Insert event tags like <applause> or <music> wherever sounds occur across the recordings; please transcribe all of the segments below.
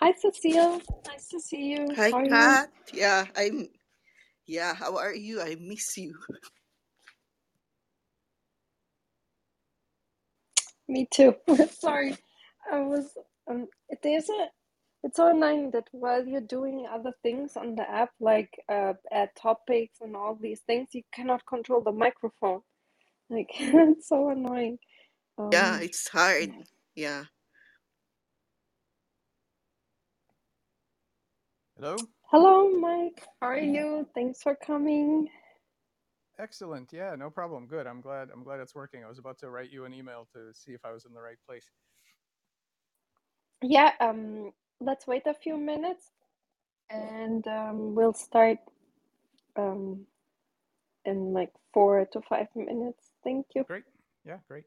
Hi, Cecile. Nice to see you. Hi, How are you? Kat. Yeah, I'm. Yeah, how are you? I miss you. <laughs> Me too. <laughs> Sorry, I was. Um, there's a. It's so annoying that while you're doing other things on the app, like uh, add topics and all these things, you cannot control the microphone. Like <laughs> it's so annoying. Yeah, Um, it's hard. Yeah. Hello? hello, Mike. How are you? Thanks for coming. Excellent. Yeah, no problem. Good. I'm glad I'm glad it's working. I was about to write you an email to see if I was in the right place. Yeah. Um, let's wait a few minutes and um, we'll start. Um, in like four to five minutes. Thank you. Great. Yeah, great.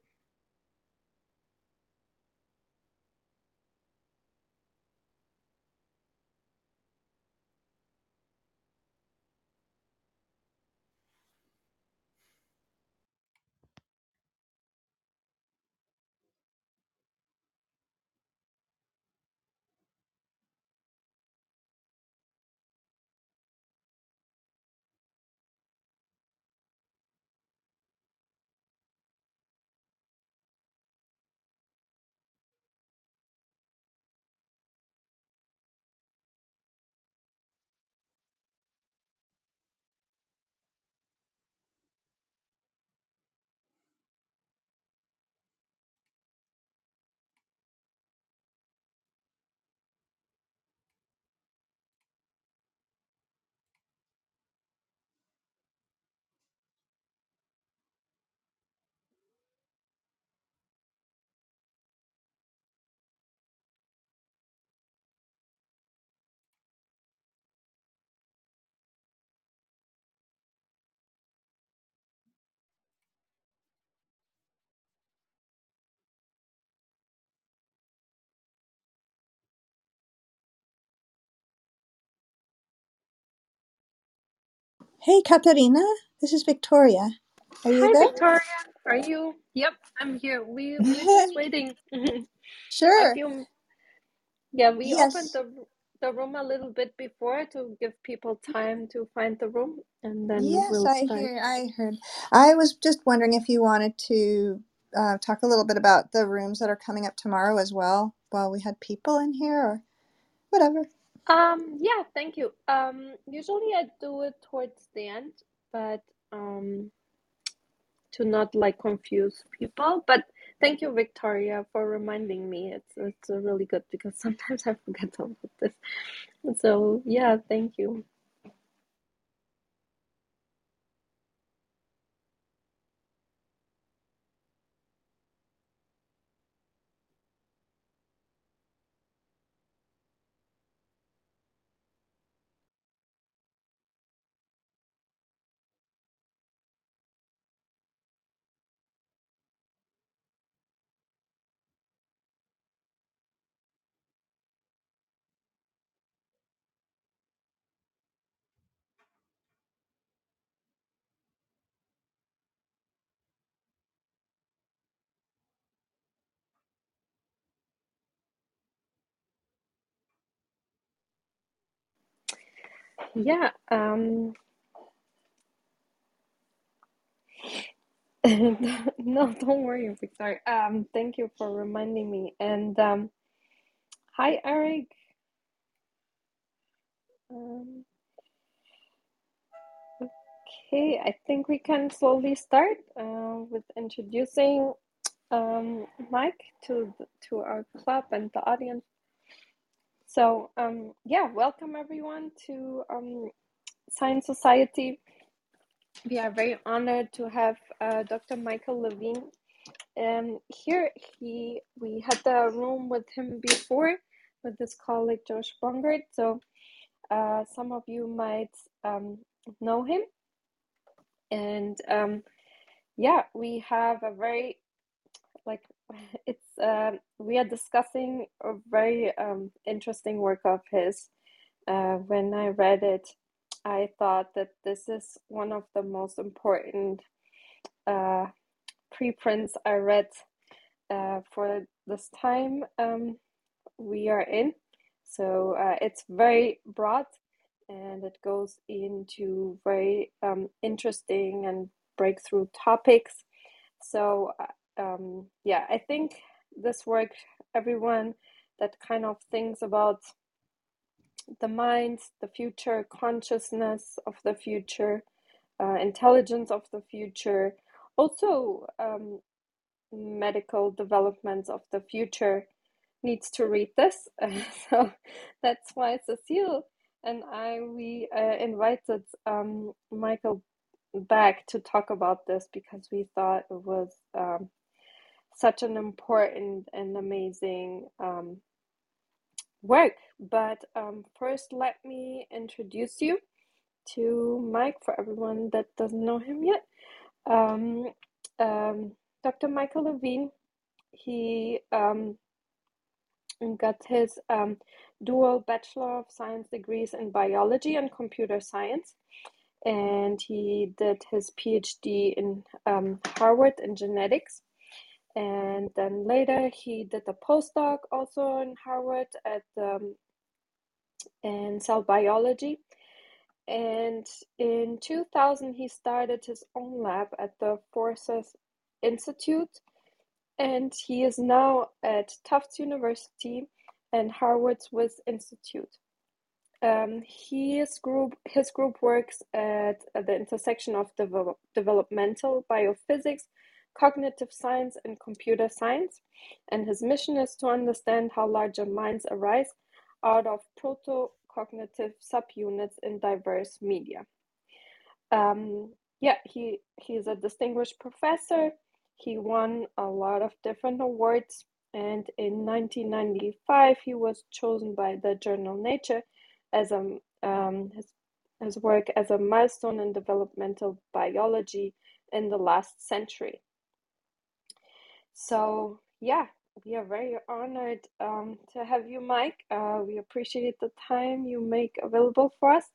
Hey, Katarina. This is Victoria. Are you Hi, there? Victoria. Are you? Yep, I'm here. We we're just <laughs> waiting a <laughs> sure. few. Yeah, we opened Yes. the the room a little bit before to give people time to find the room, and then Yes, we'll I start. hear. I heard. I was just wondering if you wanted to uh, talk a little bit about the rooms that are coming up tomorrow as well, while we had people in here, or whatever. Um, yeah, thank you. Um, usually I do it towards the end, but um, to not like confuse people. But thank you, Victoria, for reminding me. It's it's really good because <laughs> sometimes I forget about this. So yeah, thank you. Yeah, um, <laughs> no, don't worry, Victoria. Um, thank you for reminding me. And um, hi, Eric. Um, okay, I think we can slowly start uh, with introducing um, Mike to the, to our club and the audience. So, um, yeah, welcome everyone to um, Science Society. We are very honored to have uh, Dr. Michael Levine um, here. He we had the room with him before with his colleague Josh Bongard. So uh, some of you might um, know him, and um, yeah, we have a very like <laughs> it's uh, we are discussing a very um, interesting work of his. Uh, when I read it, I thought that this is one of the most important uh, preprints I read uh, for this time um, we are in. So uh, it's very broad and it goes into very um, interesting and breakthrough topics. So, uh, um, yeah, I think this work, everyone that kind of thinks about the mind, the future, consciousness of the future, uh, intelligence of the future, also um, medical developments of the future needs to read this. <laughs> so that's why Cecile and I we uh, invited um, Michael back to talk about this because we thought it was um, such an important and amazing um, work. But um, first, let me introduce you to Mike for everyone that doesn't know him yet. Um, um, Dr. Michael Levine, he um, got his um, dual Bachelor of Science degrees in biology and computer science. And he did his PhD in um, Harvard in genetics. And then later he did a postdoc also in Harvard at um, in cell biology. And in 2000, he started his own lab at the Forsyth Institute. And he is now at Tufts University and Harvard's Wyss Institute. Um, his group his group works at, at the intersection of develop, developmental biophysics, cognitive science, and computer science. And his mission is to understand how larger minds arise out of proto-cognitive subunits in diverse media. Um, yeah, he he's a distinguished professor. He won a lot of different awards, and in 1995 he was chosen by the journal Nature as a um, his his work as a milestone in developmental biology in the last century. So yeah, we are very honored um, to have you, Mike. Uh, we appreciate the time you make available for us,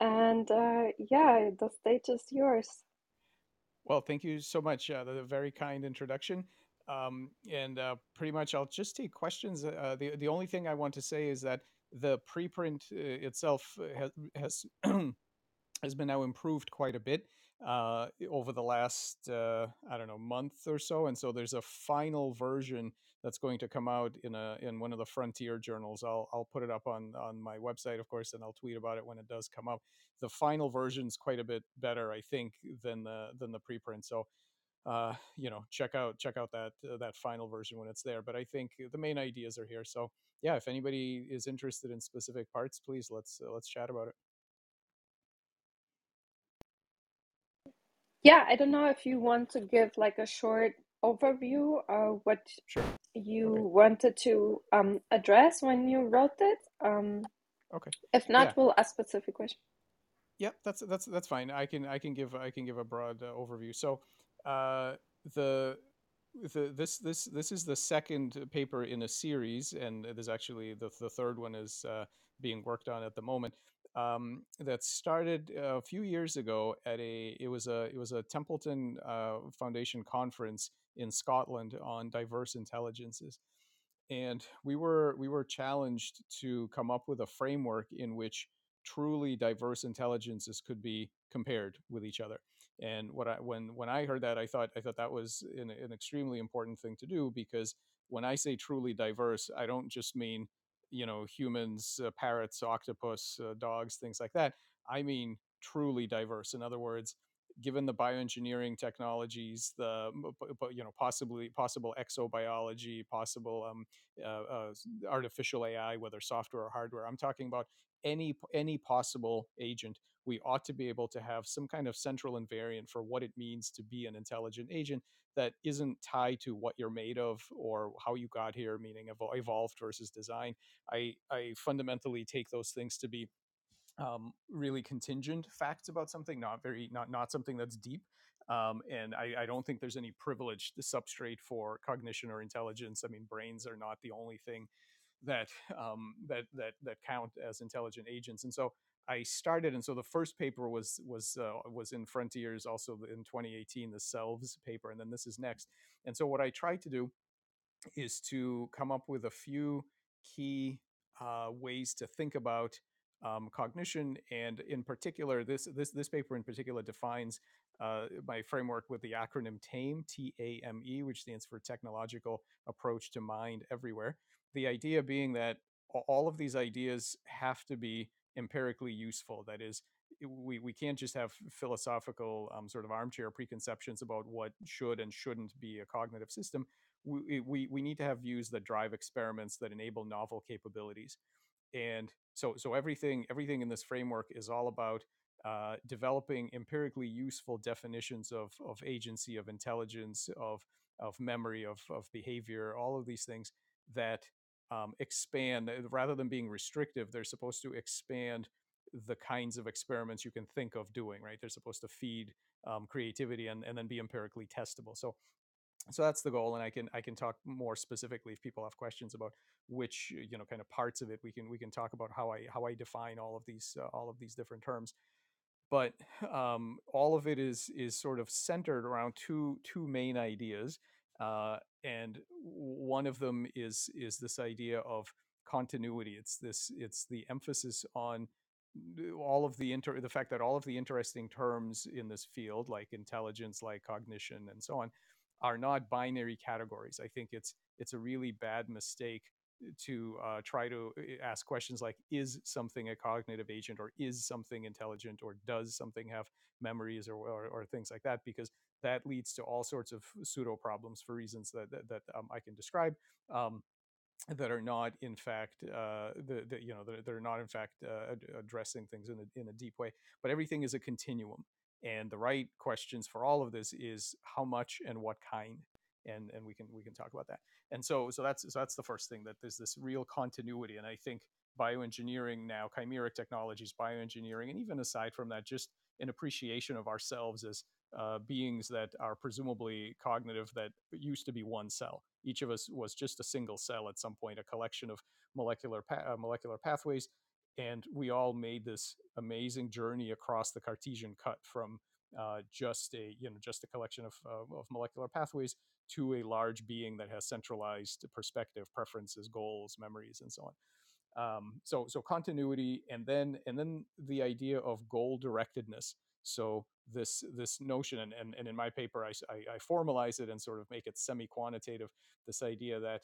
and uh, yeah, the stage is yours. Well, thank you so much. Uh, the very kind introduction. Um, and uh, pretty much, I'll just take questions. Uh, the the only thing I want to say is that the preprint uh, itself has has, <clears throat> has been now improved quite a bit uh, over the last uh, I don't know month or so, and so there's a final version that's going to come out in a in one of the frontier journals. I'll I'll put it up on on my website, of course, and I'll tweet about it when it does come up. The final version's quite a bit better, I think, than the than the preprint. So uh, you know, check out check out that uh, that final version when it's there. But I think the main ideas are here. So yeah, if anybody is interested in specific parts, please let's uh, let's chat about it. Yeah, I don't know if you want to give like a short overview of what Sure. you Okay. wanted to um, address when you wrote it. Um, Okay. if Yeah. not, we'll ask specific questions. Yeah, that's that's that's fine. I can I can give I can give a broad uh, overview. So, uh, the the this this this is the second paper in a series, and there's actually the the third one is uh, being worked on at the moment. Um, that started a few years ago at a it was a it was a Templeton uh, Foundation conference in Scotland on diverse intelligences, and we were we were challenged to come up with a framework in which truly diverse intelligences could be compared with each other. And what i when when i heard that i thought i thought that was an, an extremely important thing to do because when i say truly diverse i don't just mean you know humans uh, parrots octopus uh, dogs things like that i mean truly diverse in other words given the bioengineering technologies the you know possibly possible exobiology possible um, uh, uh, artificial AI, whether software or hardware. I'm talking about any any possible agent. We ought to be able to have some kind of central invariant for what it means to be an intelligent agent that isn't tied to what you're made of or how you got here, meaning evolved versus design. I, I fundamentally take those things to be um, really contingent facts about something, not very not not something that's deep. Um, and I, I, don't think there's any privileged substrate for cognition or intelligence. I mean, brains are not the only thing that <laughs> um, that that that count as intelligent agents. And so I started, and so the first paper was was uh, was in Frontiers, also in 2018, the Selves paper, and then this is next. And so what I tried to do is to come up with a few key uh, ways to think about um, cognition, and in particular, this this this paper in particular defines uh, my framework with the acronym TAME, T A M E, which stands for Technological Approach to Mind Everywhere. The idea being that all of these ideas have to be empirically useful. That is, we, we can't just have philosophical um, sort of armchair preconceptions about what should and shouldn't be a cognitive system. We, we, we need to have views that drive experiments that enable novel capabilities. And so, so everything everything in this framework is all about uh, developing empirically useful definitions of, of agency, of intelligence, of, of memory, of, of behavior, all of these things that um, expand rather than being restrictive. They're supposed to expand the kinds of experiments you can think of doing, right? They're supposed to feed um, creativity and, and then be empirically testable. So so that's the goal and i can i can talk more specifically if people have questions about which you know kind of parts of it we can we can talk about how i how i define all of these uh, all of these different terms but um, all of it is is sort of centered around two two main ideas uh, and one of them is is this idea of continuity. It's this it's the emphasis on all of the inter the fact that all of the interesting terms in this field like intelligence like cognition and so on are not binary categories. I think it's it's a really bad mistake to uh, try to eh, ask questions like is something a cognitive agent or is something intelligent or does something have memories or, or, or things like that? Because that leads to all sorts of pseudo problems for reasons that that, that um, i can describe um, that are not in fact uh, the, the, you know that are not in fact uh, addressing things in a, in a deep way. But everything is a continuum and the right questions for all of this is how much and what kind and and we can we can talk about that. And so so that's so that's the first thing that there's this real continuity and i think bioengineering now chimeric technologies bioengineering and even aside from that just an appreciation of ourselves as uh, beings that are presumably cognitive that used to be one cell. Each of us was just a single cell at some point, a collection of molecular pa- uh, molecular pathways, and we all made this amazing journey across the Cartesian cut from uh, just a you know just a collection of, of molecular pathways to a large being that has centralized perspective, preferences, goals, memories, and so on. Um, so so continuity and then and then the idea of goal directedness so this this notion and, and, and in my paper I, I, I formalize it and sort of make it semi-quantitative this idea that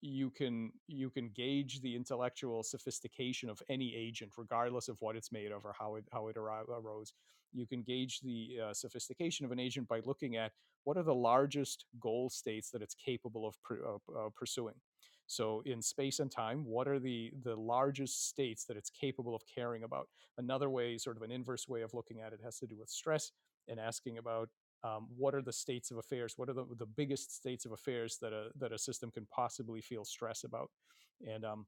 you can you can gauge the intellectual sophistication of any agent regardless of what it's made of or how it how it arose. You can gauge the uh, sophistication of an agent by looking at what are the largest goal states that it's capable of pr- uh, uh, pursuing so in space and time, what are the the largest states that it's capable of caring about? Another way, sort of an inverse way of looking at it, has to do with stress and asking about um, what are the states of affairs? What are the, the biggest states of affairs that a that a system can possibly feel stress about? And um,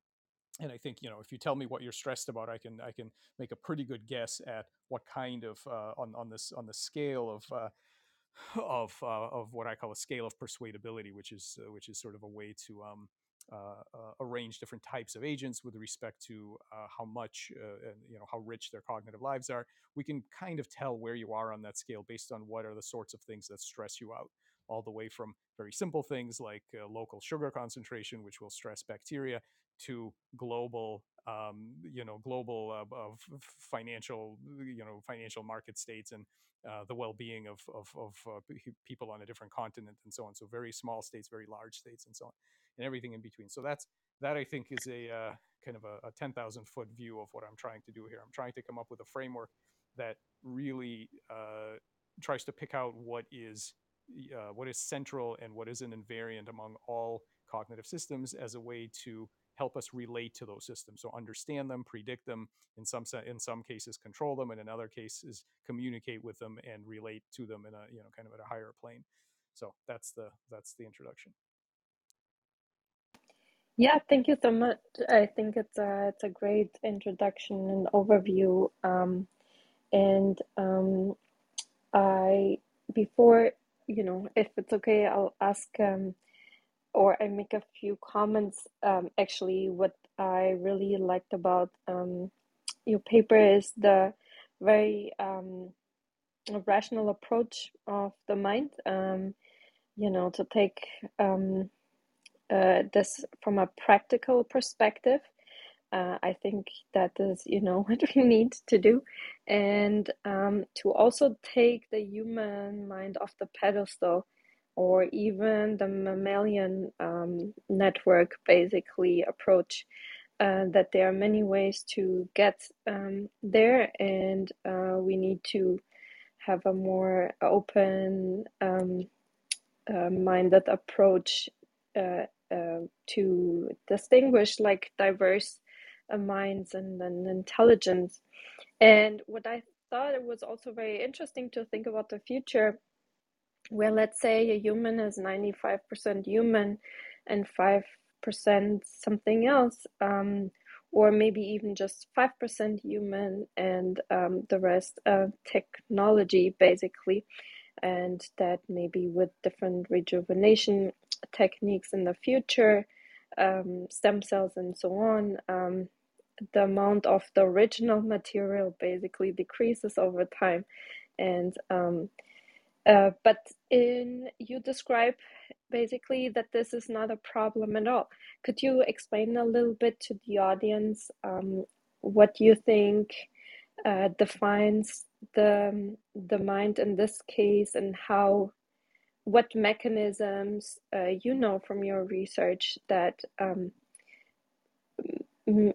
and I think you know if you tell me what you're stressed about, I can I can make a pretty good guess at what kind of uh, on on this on the scale of uh, of uh, of what I call a scale of persuadability, which is uh, which is sort of a way to um, uh, uh, arrange different types of agents with respect to uh, how much and you know how rich their cognitive lives are. We can kind of tell where you are on that scale based on what are the sorts of things that stress you out all the way from very simple things like uh, local sugar concentration, which will stress bacteria, to global, um, you know, global uh, of financial, you know, financial market states and uh, the well-being of of, of people on a different continent and so on. So very small states, very large states, and so on and everything in between. So that's that I think is a uh, kind of a, a 10,000 foot view of what I'm trying to do here. I'm trying to come up with a framework that really uh, tries to pick out what is uh, what is central and what is an invariant among all cognitive systems as a way to help us relate to those systems so understand them predict them in some in some cases control them and in other cases communicate with them and relate to them in a you know kind of at a higher plane so that's the that's the introduction yeah, thank you so much. I think it's a it's a great introduction and overview. Um, and um, I before you know, if it's okay, I'll ask um, or I make a few comments. Um, actually, what I really liked about um, your paper is the very um, rational approach of the mind. Um, you know, to take um, uh, this from a practical perspective uh, I think that is, you know, <laughs> what we need to do, and um, to also take the human mind off the pedestal, or even the mammalian um, network basically approach. Uh, that there are many ways to get um, there, and uh, we need to have a more open um, uh, minded approach uh, to distinguish like diverse uh, minds and, and intelligence. And what I thought it was also very interesting to think about the future, where let's say a human is 95% human and 5% something else, um, or maybe even just 5% human and um, the rest uh, technology, basically. And that maybe with different rejuvenation techniques in the future, um, stem cells and so on, um, the amount of the original material basically decreases over time. And um, uh, but in you describe basically that this is not a problem at all. Could you explain a little bit to the audience um, what you think uh, defines the the mind in this case and how what mechanisms uh, you know from your research that um,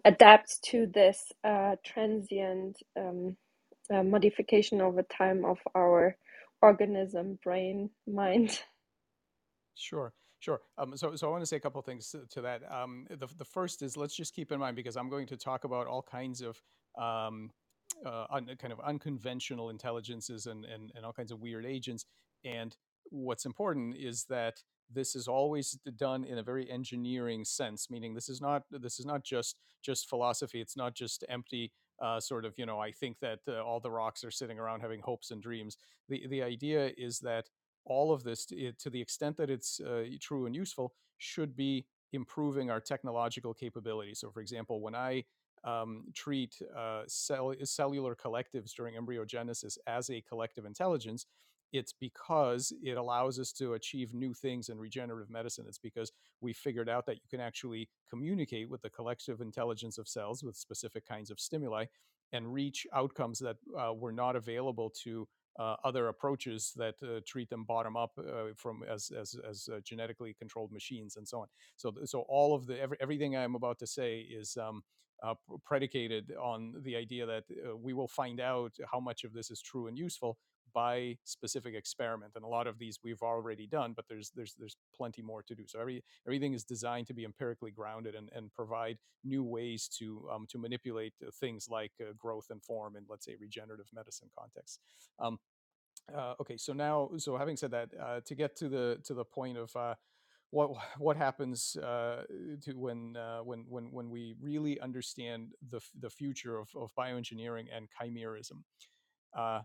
adapts to this uh, transient um, uh, modification over time of our organism, brain, mind. <laughs> Sure, sure. Um, so, so I want to say a couple of things to, to that. Um, the, the first is let's just keep in mind because I'm going to talk about all kinds of um, uh, un, kind of unconventional intelligences and, and, and all kinds of weird agents. And what's important is that this is always done in a very engineering sense, meaning this is not this is not just just philosophy. It's not just empty uh, sort of you know I think that uh, all the rocks are sitting around having hopes and dreams. The the idea is that all of this, to, the extent that it's uh, true and useful, should be improving our technological capability. So, for example, when I um, treat uh, cell- cellular collectives during embryogenesis as a collective intelligence, it's because it allows us to achieve new things in regenerative medicine. It's because we figured out that you can actually communicate with the collective intelligence of cells with specific kinds of stimuli and reach outcomes that uh, were not available to uh, other approaches that uh, treat them bottom up uh, from as as, as uh, genetically controlled machines and so on. So so all of the every, everything I'm about to say is. Um, uh, predicated on the idea that uh, we will find out how much of this is true and useful by specific experiment and a lot of these we've already done but there's there's there's plenty more to do. So every everything is designed to be empirically grounded and, and provide new ways to um, to manipulate things like uh, growth and form in let's say regenerative medicine contexts. Um, uh, okay, so now, so having said that, uh, to get to the to the point of uh, what what happens uh, to when uh, when when when we really understand the the future of, of bioengineering and chimerism, uh,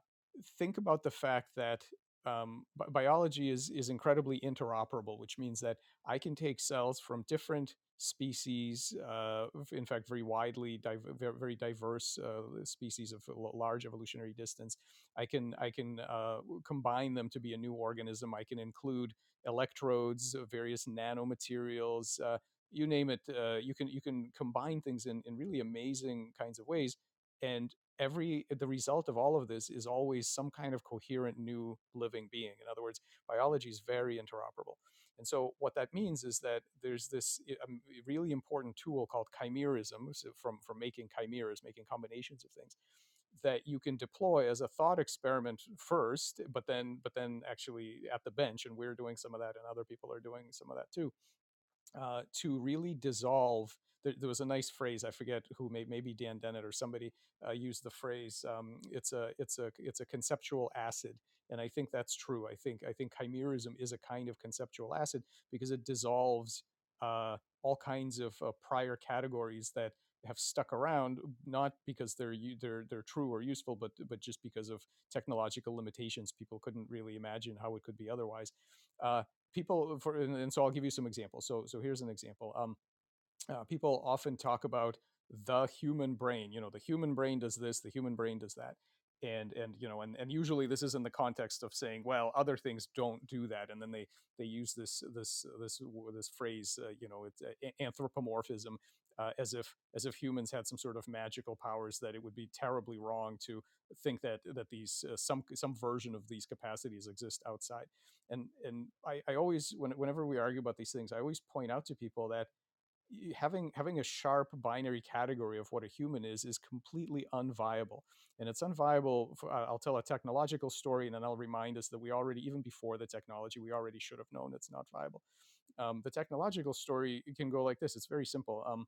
think about the fact that um, biology is is incredibly interoperable, which means that I can take cells from different species, uh, in fact, very widely, div- very diverse uh, species of large evolutionary distance. I can I can uh, combine them to be a new organism. I can include electrodes, various nanomaterials, uh, you name it. Uh, you can you can combine things in in really amazing kinds of ways, and every eh, the result of all of this is always some kind of coherent new living being. In other words biology is very interoperable. And so what that means is that there's this eh, um, eh, really important tool called chimerism from from making chimeras making combinations of things that you can deploy as a thought experiment first but then but then actually at the bench and we're doing some of that and other people are doing some of that too uh, to really dissolve there, there, was a nice phrase I forget who may, maybe Dan Dennett or somebody uh, used the phrase um, it's a it's a it's a conceptual acid and I think that's true I think I think chimerism is a kind of conceptual acid because it dissolves uh, all kinds of uh, prior categories that have stuck around not because they're they're they're true or useful but but just because of technological limitations people couldn't really imagine how it could be otherwise uh, people for and, and, so I'll give you some examples. So so here's an example um, uh, people often talk about the human brain you know the human brain does this the human brain does that and and you know and, and usually this is in the context of saying well other things don't do that and then they they use this this this this phrase uh, you know it's uh, anthropomorphism uh, as if as if humans had some sort of magical powers that it would be terribly wrong to think that that these uh, some some version of these capacities exist outside. And and I, I always when, whenever we argue about these things, I always point out to people that having having a sharp binary category of what a human is is completely unviable. And it's unviable for, i'll tell a technological story and then i'll remind us that we already even before the technology we already should have known it's not viable. Um, the technological story can go like this. It's very simple. Um,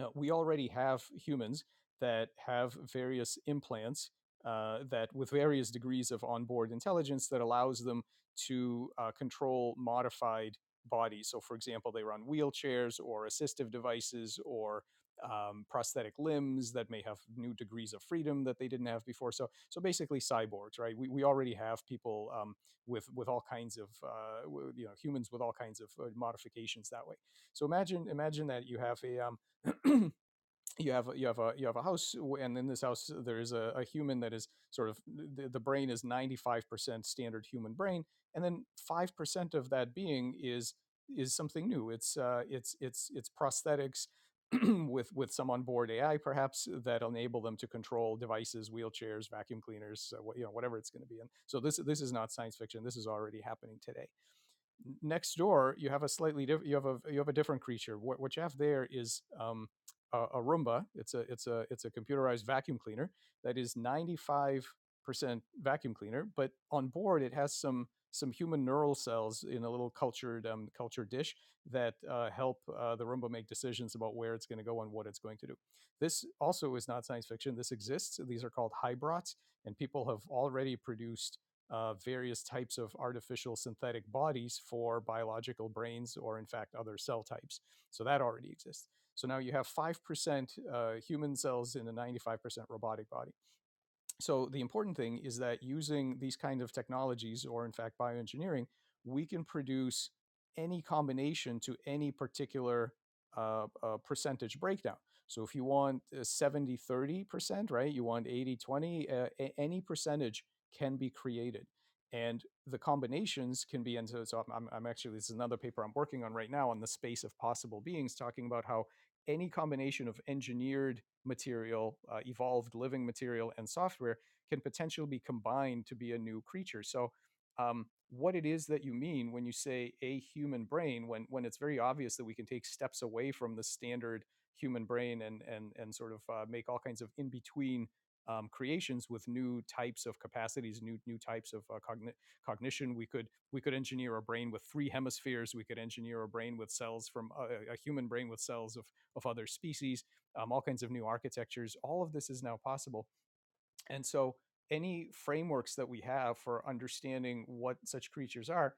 uh, we already have humans that have various implants uh, that with various degrees of onboard intelligence that allows them to uh, control modified bodies. So, for example, they run wheelchairs or assistive devices or um, prosthetic limbs that may have new degrees of freedom that they didn't have before. So, so basically, cyborgs, right? We, we already have people um, with with all kinds of uh, you know humans with all kinds of uh, modifications that way. So imagine imagine that you have a um, <clears throat> you have you have a you have a house and in this house there is a, a human that is sort of the, the brain is 95% standard human brain and then 5% of that being is is something new it's uh, it's it's it's prosthetics <clears throat> with with some onboard AI perhaps that enable them to control devices, wheelchairs, vacuum cleaners, uh, you know whatever it's going to be. And so this this is not science fiction. This is already happening today. Next door, you have a slightly different. You have a you have a different creature. What, what you have there is um, a, a Roomba. It's a it's a it's a computerized vacuum cleaner that is ninety five percent vacuum cleaner, but on board it has some some human neural cells in a little cultured um, cultured dish that uh, help uh, the Roomba make decisions about where it's going to go and what it's going to do. This also is not science fiction. This exists. These are called hybrids, and people have already produced uh, various types of artificial synthetic bodies for biological brains or, in fact, other cell types. So that already exists. So now you have 5% uh, human cells in a 95% robotic body. So the important thing is that using these kind of technologies, or in fact bioengineering, we can produce any combination to any particular uh, uh, percentage breakdown. So if you want 70 30%, right, you want 80 20, uh, any percentage can be created. And the combinations can be, and so, so I'm, I'm actually, this is another paper I'm working on right now on the space of possible beings, talking about how any combination of engineered material, uh, evolved living material, and software can potentially be combined to be a new creature. So, um, what it is that you mean when you say a human brain, when when it's very obvious that we can take steps away from the standard human brain and and and sort of uh, make all kinds of in between um, creations with new types of capacities, new new types of uh, cogni- cognition. We could we could engineer a brain with three hemispheres. We could engineer a brain with cells from a, a human brain with cells of of other species. Um, all kinds of new architectures. All of this is now possible, and so any frameworks that we have for understanding what such creatures are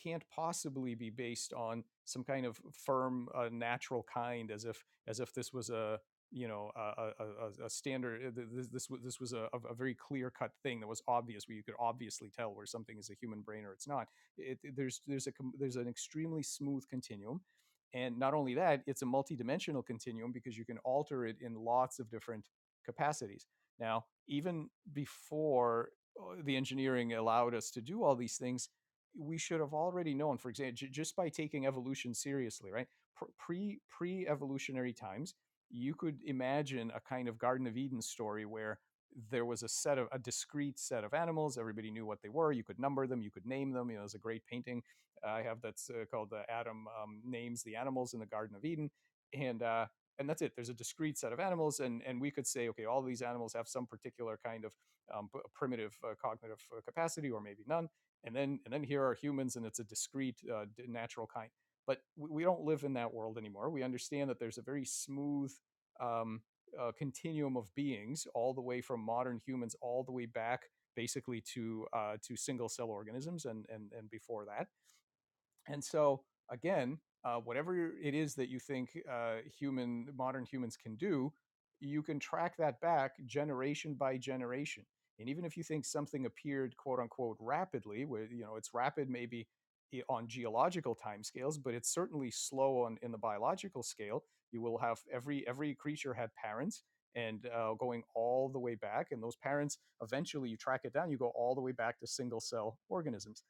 can't possibly be based on some kind of firm uh, natural kind as if as if this was a you know a, a, a standard uh, this, this, this was a, a very clear cut thing that was obvious where you could obviously tell where something is a human brain or it's not. It, there's there's a there's an extremely smooth continuum and not only that it's a multidimensional continuum because you can alter it in lots of different capacities. Now even before uh, the engineering allowed us to do all these things we should have already known for example just by taking evolution seriously right? Pre pre evolutionary times you could imagine a kind of Garden of Eden story where there was a set of a discrete set of animals. Everybody knew what they were. You could number them. You could name them. You know, there's a great painting I have that's uh, called the Adam um, names the animals in the Garden of Eden, and uh, and that's it. There's a discrete set of animals, and and we could say, okay, all these animals have some particular kind of um, primitive uh, cognitive uh, capacity, or maybe none. And then and then here are humans, and it's a discrete uh, natural kind. But we don't live in that world anymore. We understand that there's a very smooth um, uh, continuum of beings, all the way from modern humans, all the way back basically to uh, to single cell organisms and and and before that. And so again, uh, whatever it is that you think uh, human modern humans can do, you can track that back generation by generation. And even if you think something appeared quote unquote rapidly, where you know it's rapid maybe on geological timescales, but it's certainly slow on in the biological scale. You will have every every creature had parents, and uh, going all the way back, and those parents eventually you track it down. You go all the way back to single cell organisms.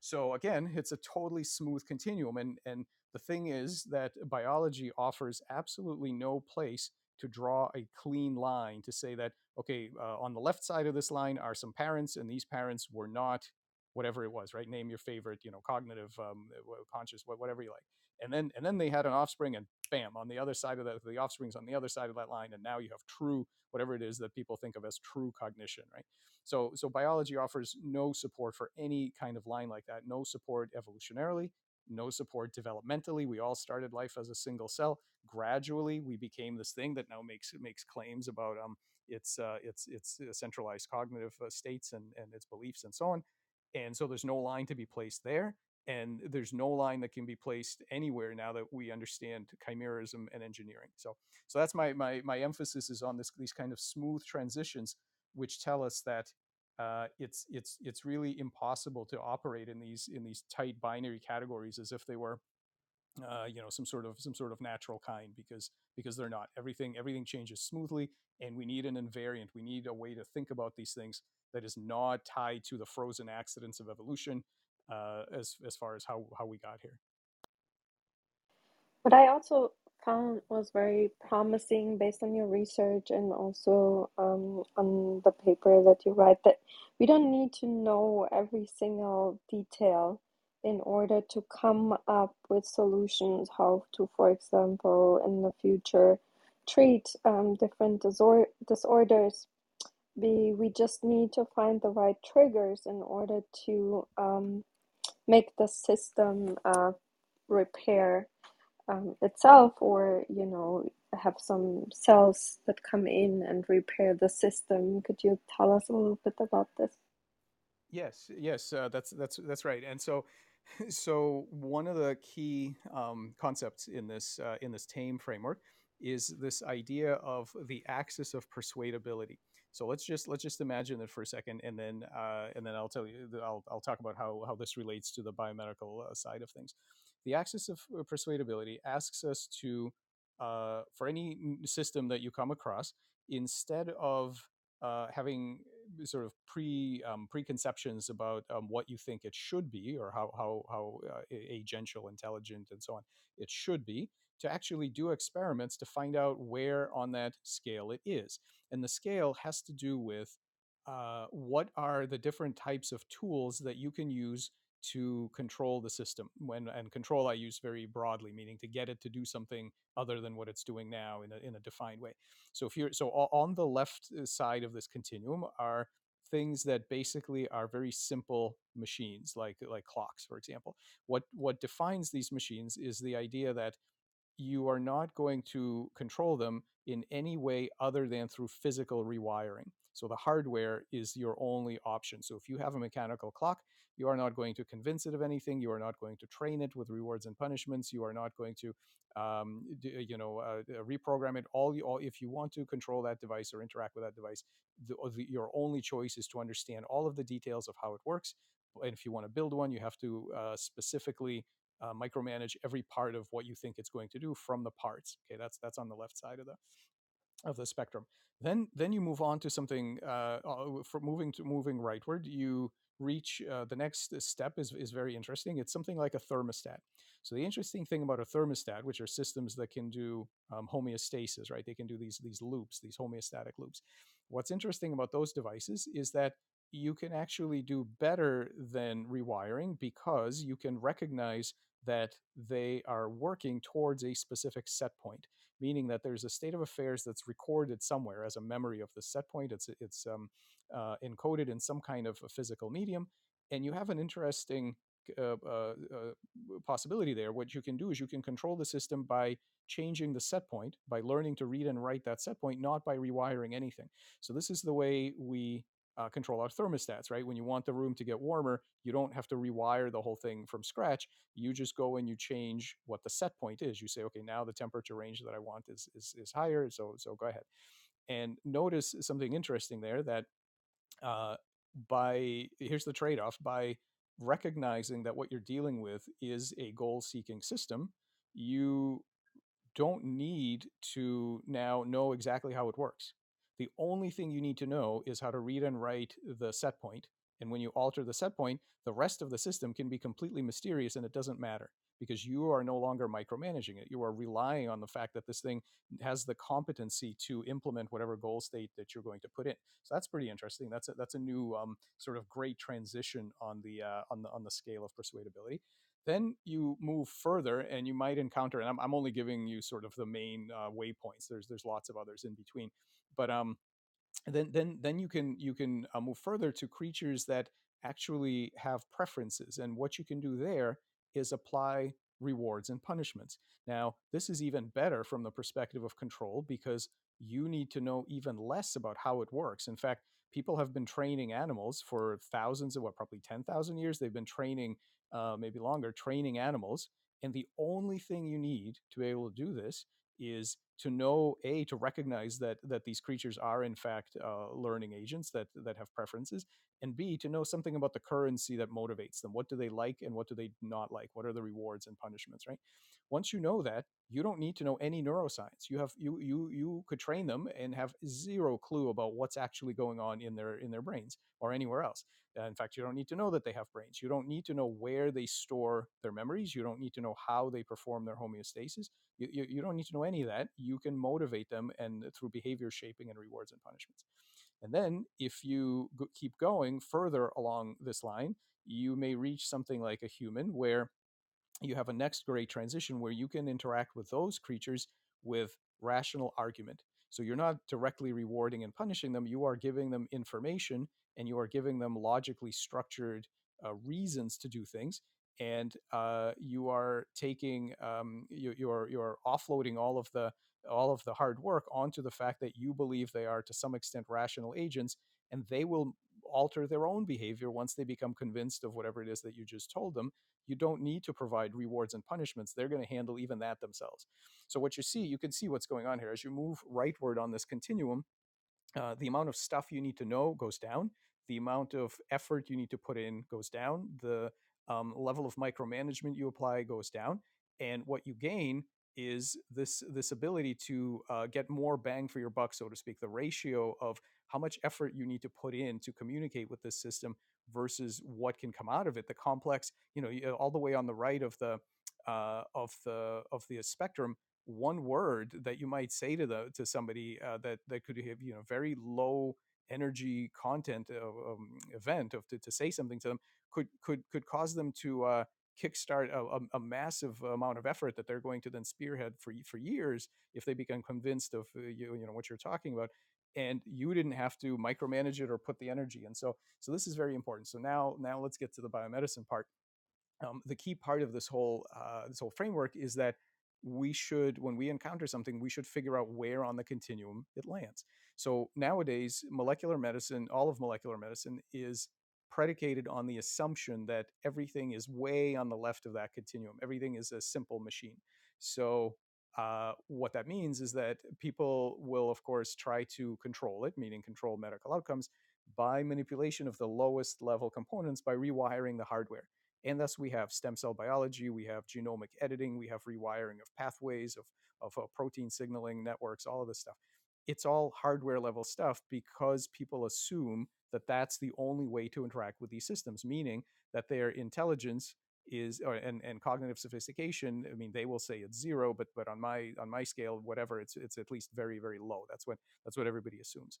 So again, it's a totally smooth continuum, and and the thing is that biology offers absolutely no place to draw a clean line to say that okay, uh, on the left side of this line are some parents, and these parents were not whatever it was, right? Name your favorite, you know, cognitive, um, conscious, whatever you like. And then and then they had an offspring, and bam, on the other side of that, the offspring's on the other side of that line, and now you have true whatever it is that people think of as true cognition, right? So so biology offers no support for any kind of line like that, no support evolutionarily, no support developmentally. We all started life as a single cell. Gradually, we became this thing that now makes makes claims about um, its uh, its its uh, centralized cognitive uh, states and and its beliefs and so on. And so there's no line to be placed there, and there's no line that can be placed anywhere now that we understand chimerism and engineering. So so that's my my my emphasis is on this these kind of smooth transitions, which tell us that uh, it's it's it's really impossible to operate in these in these tight binary categories as if they were uh, you know some sort of some sort of natural kind because because they're not everything everything changes smoothly and we need an invariant we need a way to think about these things that is not tied to the frozen accidents of evolution uh, as as far as how how we got here What I also found was very promising based on your research and also um, on the paper that you write that we don't need to know every single detail in order to come up with solutions how to, for example, in the future treat um, different disor- disorders. We, we just need to find the right triggers in order to um, make the system uh, repair um, itself or you know have some cells that come in and repair the system. Could you tell us a little bit about this? Yes yes uh, that's that's that's right. And so <laughs> so one of the key um, concepts in this uh, in this tame framework is this idea of the axis of persuadability so let's just let's just imagine that for a second and then uh, and then i'll tell you I'll, I'll talk about how, how this relates to the biomedical uh, side of things. The axis of uh, persuadability asks us to, uh, for any system that you come across, instead of uh, having sort of pre um, preconceptions about um, what you think it should be or how how how uh, agential, intelligent, and so on it should be, to actually do experiments to find out where on that scale it is, and the scale has to do with uh, what are the different types of tools that you can use to control the system. When and control, I use very broadly, meaning to get it to do something other than what it's doing now in a, in a defined way. So if you're so on the left uh, side of this continuum are things that basically are very simple machines, like like clocks, for example. What what defines these machines is the idea that you are not going to control them in any way other than through physical rewiring. So the hardware is your only option. So if you have a mechanical clock, you are not going to convince it of anything. You are not going to train it with rewards and punishments. You are not going to, um, do, you know, uh, reprogram it. All, you, all if you want to control that device or interact with that device, the, the, your only choice is to understand all of the details of how it works. And if you want to build one, you have to uh, specifically uh, micromanage every part of what you think it's going to do from the parts. Okay, that's that's on the left side of the of the spectrum. Then then you move on to something uh, uh for moving to moving rightward. You reach uh, the next step is is very interesting. It's something like a thermostat. So the interesting thing about a thermostat, which are systems that can do um, homeostasis, right? They can do these these loops, these homeostatic loops. What's interesting about those devices is that you can actually do better than rewiring because you can recognize that they are working towards a specific set point, meaning that there's a state of affairs that's recorded somewhere as a memory of the set point. It's it's um, uh, encoded in some kind of a physical medium, and you have an interesting uh, uh, uh, possibility there. What you can do is you can control the system by changing the set point, by learning to read and write that set point, not by rewiring anything. So this is the way we uh, control our thermostats, right? When you want the room to get warmer, you don't have to rewire the whole thing from scratch. You just go and you change what the set point is. You say, okay, now the temperature range that I want is is, is higher, so so go ahead. And notice something interesting there that uh, by here's the trade-off by recognizing that what you're dealing with is a goal-seeking system, you don't need to now know exactly how it works the only thing you need to know is how to read and write the set point, And when you alter the set point, the rest of the system can be completely mysterious and it doesn't matter because you are no longer micromanaging it. You are relying on the fact that this thing has the competency to implement whatever goal state that you're going to put in. So that's pretty interesting. That's a, that's a new um, sort of great transition on the uh, on the on the scale of persuadability. Then you move further, and you might encounter, and I'm, I'm only giving you sort of the main uh, waypoints. There's there's lots of others in between, but um, then then then you can you can uh, move further to creatures that actually have preferences, and what you can do there is apply rewards and punishments. Now, this is even better from the perspective of control because you need to know even less about how it works. In fact, people have been training animals for thousands of what, probably 10,000 years. They've been training, uh, maybe longer, training animals. And the only thing you need to be able to do this is to know a to recognize that that these creatures are in fact uh, learning agents that that have preferences and b to know something about the currency that motivates them. What do they like and what do they not like? What are the rewards and punishments right once you know that you don't need to know any neuroscience. You have you you you could train them and have zero clue about what's actually going on in their in their brains or anywhere else. Uh, in fact you don't need to know that they have brains. You don't need to know where they store their memories. You don't need to know how they perform their homeostasis. You, you, you don't need to know any of that. You can motivate them and through behavior shaping and rewards and punishments. And then if you go, keep going further along this line you may reach something like a human where you have a next great transition where you can interact with those creatures with rational argument. So you're not directly rewarding and punishing them, you are giving them information and you are giving them logically structured uh, reasons to do things. And uh, you are taking um, you, you're you're offloading all of the all of the hard work onto the fact that you believe they are to some extent rational agents, and they will alter their own behavior once they become convinced of whatever it is that you just told them. You don't need to provide rewards and punishments. They're going to handle even that themselves. So, what you see, you can see what's going on here. As you move rightward on this continuum, uh, the amount of stuff you need to know goes down. The amount of effort you need to put in goes down. The um, level of micromanagement you apply goes down. And what you gain is this this ability to uh, get more bang for your buck, so to speak. The ratio of how much effort you need to put in to communicate with this system versus what can come out of it. The complex, you know, all the way on the right of the uh, of the of the spectrum, one word that you might say to the to somebody uh, that that could have you know very low energy content um, event of to, to say something to them could could could cause them to uh, kickstart a, a, massive amount of effort that they're going to then spearhead for for years if they become convinced of uh, you you know what you're talking about and you didn't have to micromanage it or put the energy and so so this is very important. So now now let's get to the biomedicine part. Um, the key part of this whole uh, this whole framework is that we should when we encounter something we should figure out where on the continuum it lands. So nowadays molecular medicine all of molecular medicine is predicated on the assumption that everything is way on the left of that continuum everything is a simple machine so uh, what that means is that people will, of course, try to control it, meaning control medical outcomes, by manipulation of the lowest level components by rewiring the hardware. And thus, we have stem cell biology, we have genomic editing, we have rewiring of pathways, of, of uh, protein signaling networks, all of this stuff. It's all hardware level stuff because people assume that that's the only way to interact with these systems, meaning that their intelligence is or, and and cognitive sophistication i mean they will say it's zero but but on my on my scale whatever it's it's at least very very low. That's what that's what everybody assumes.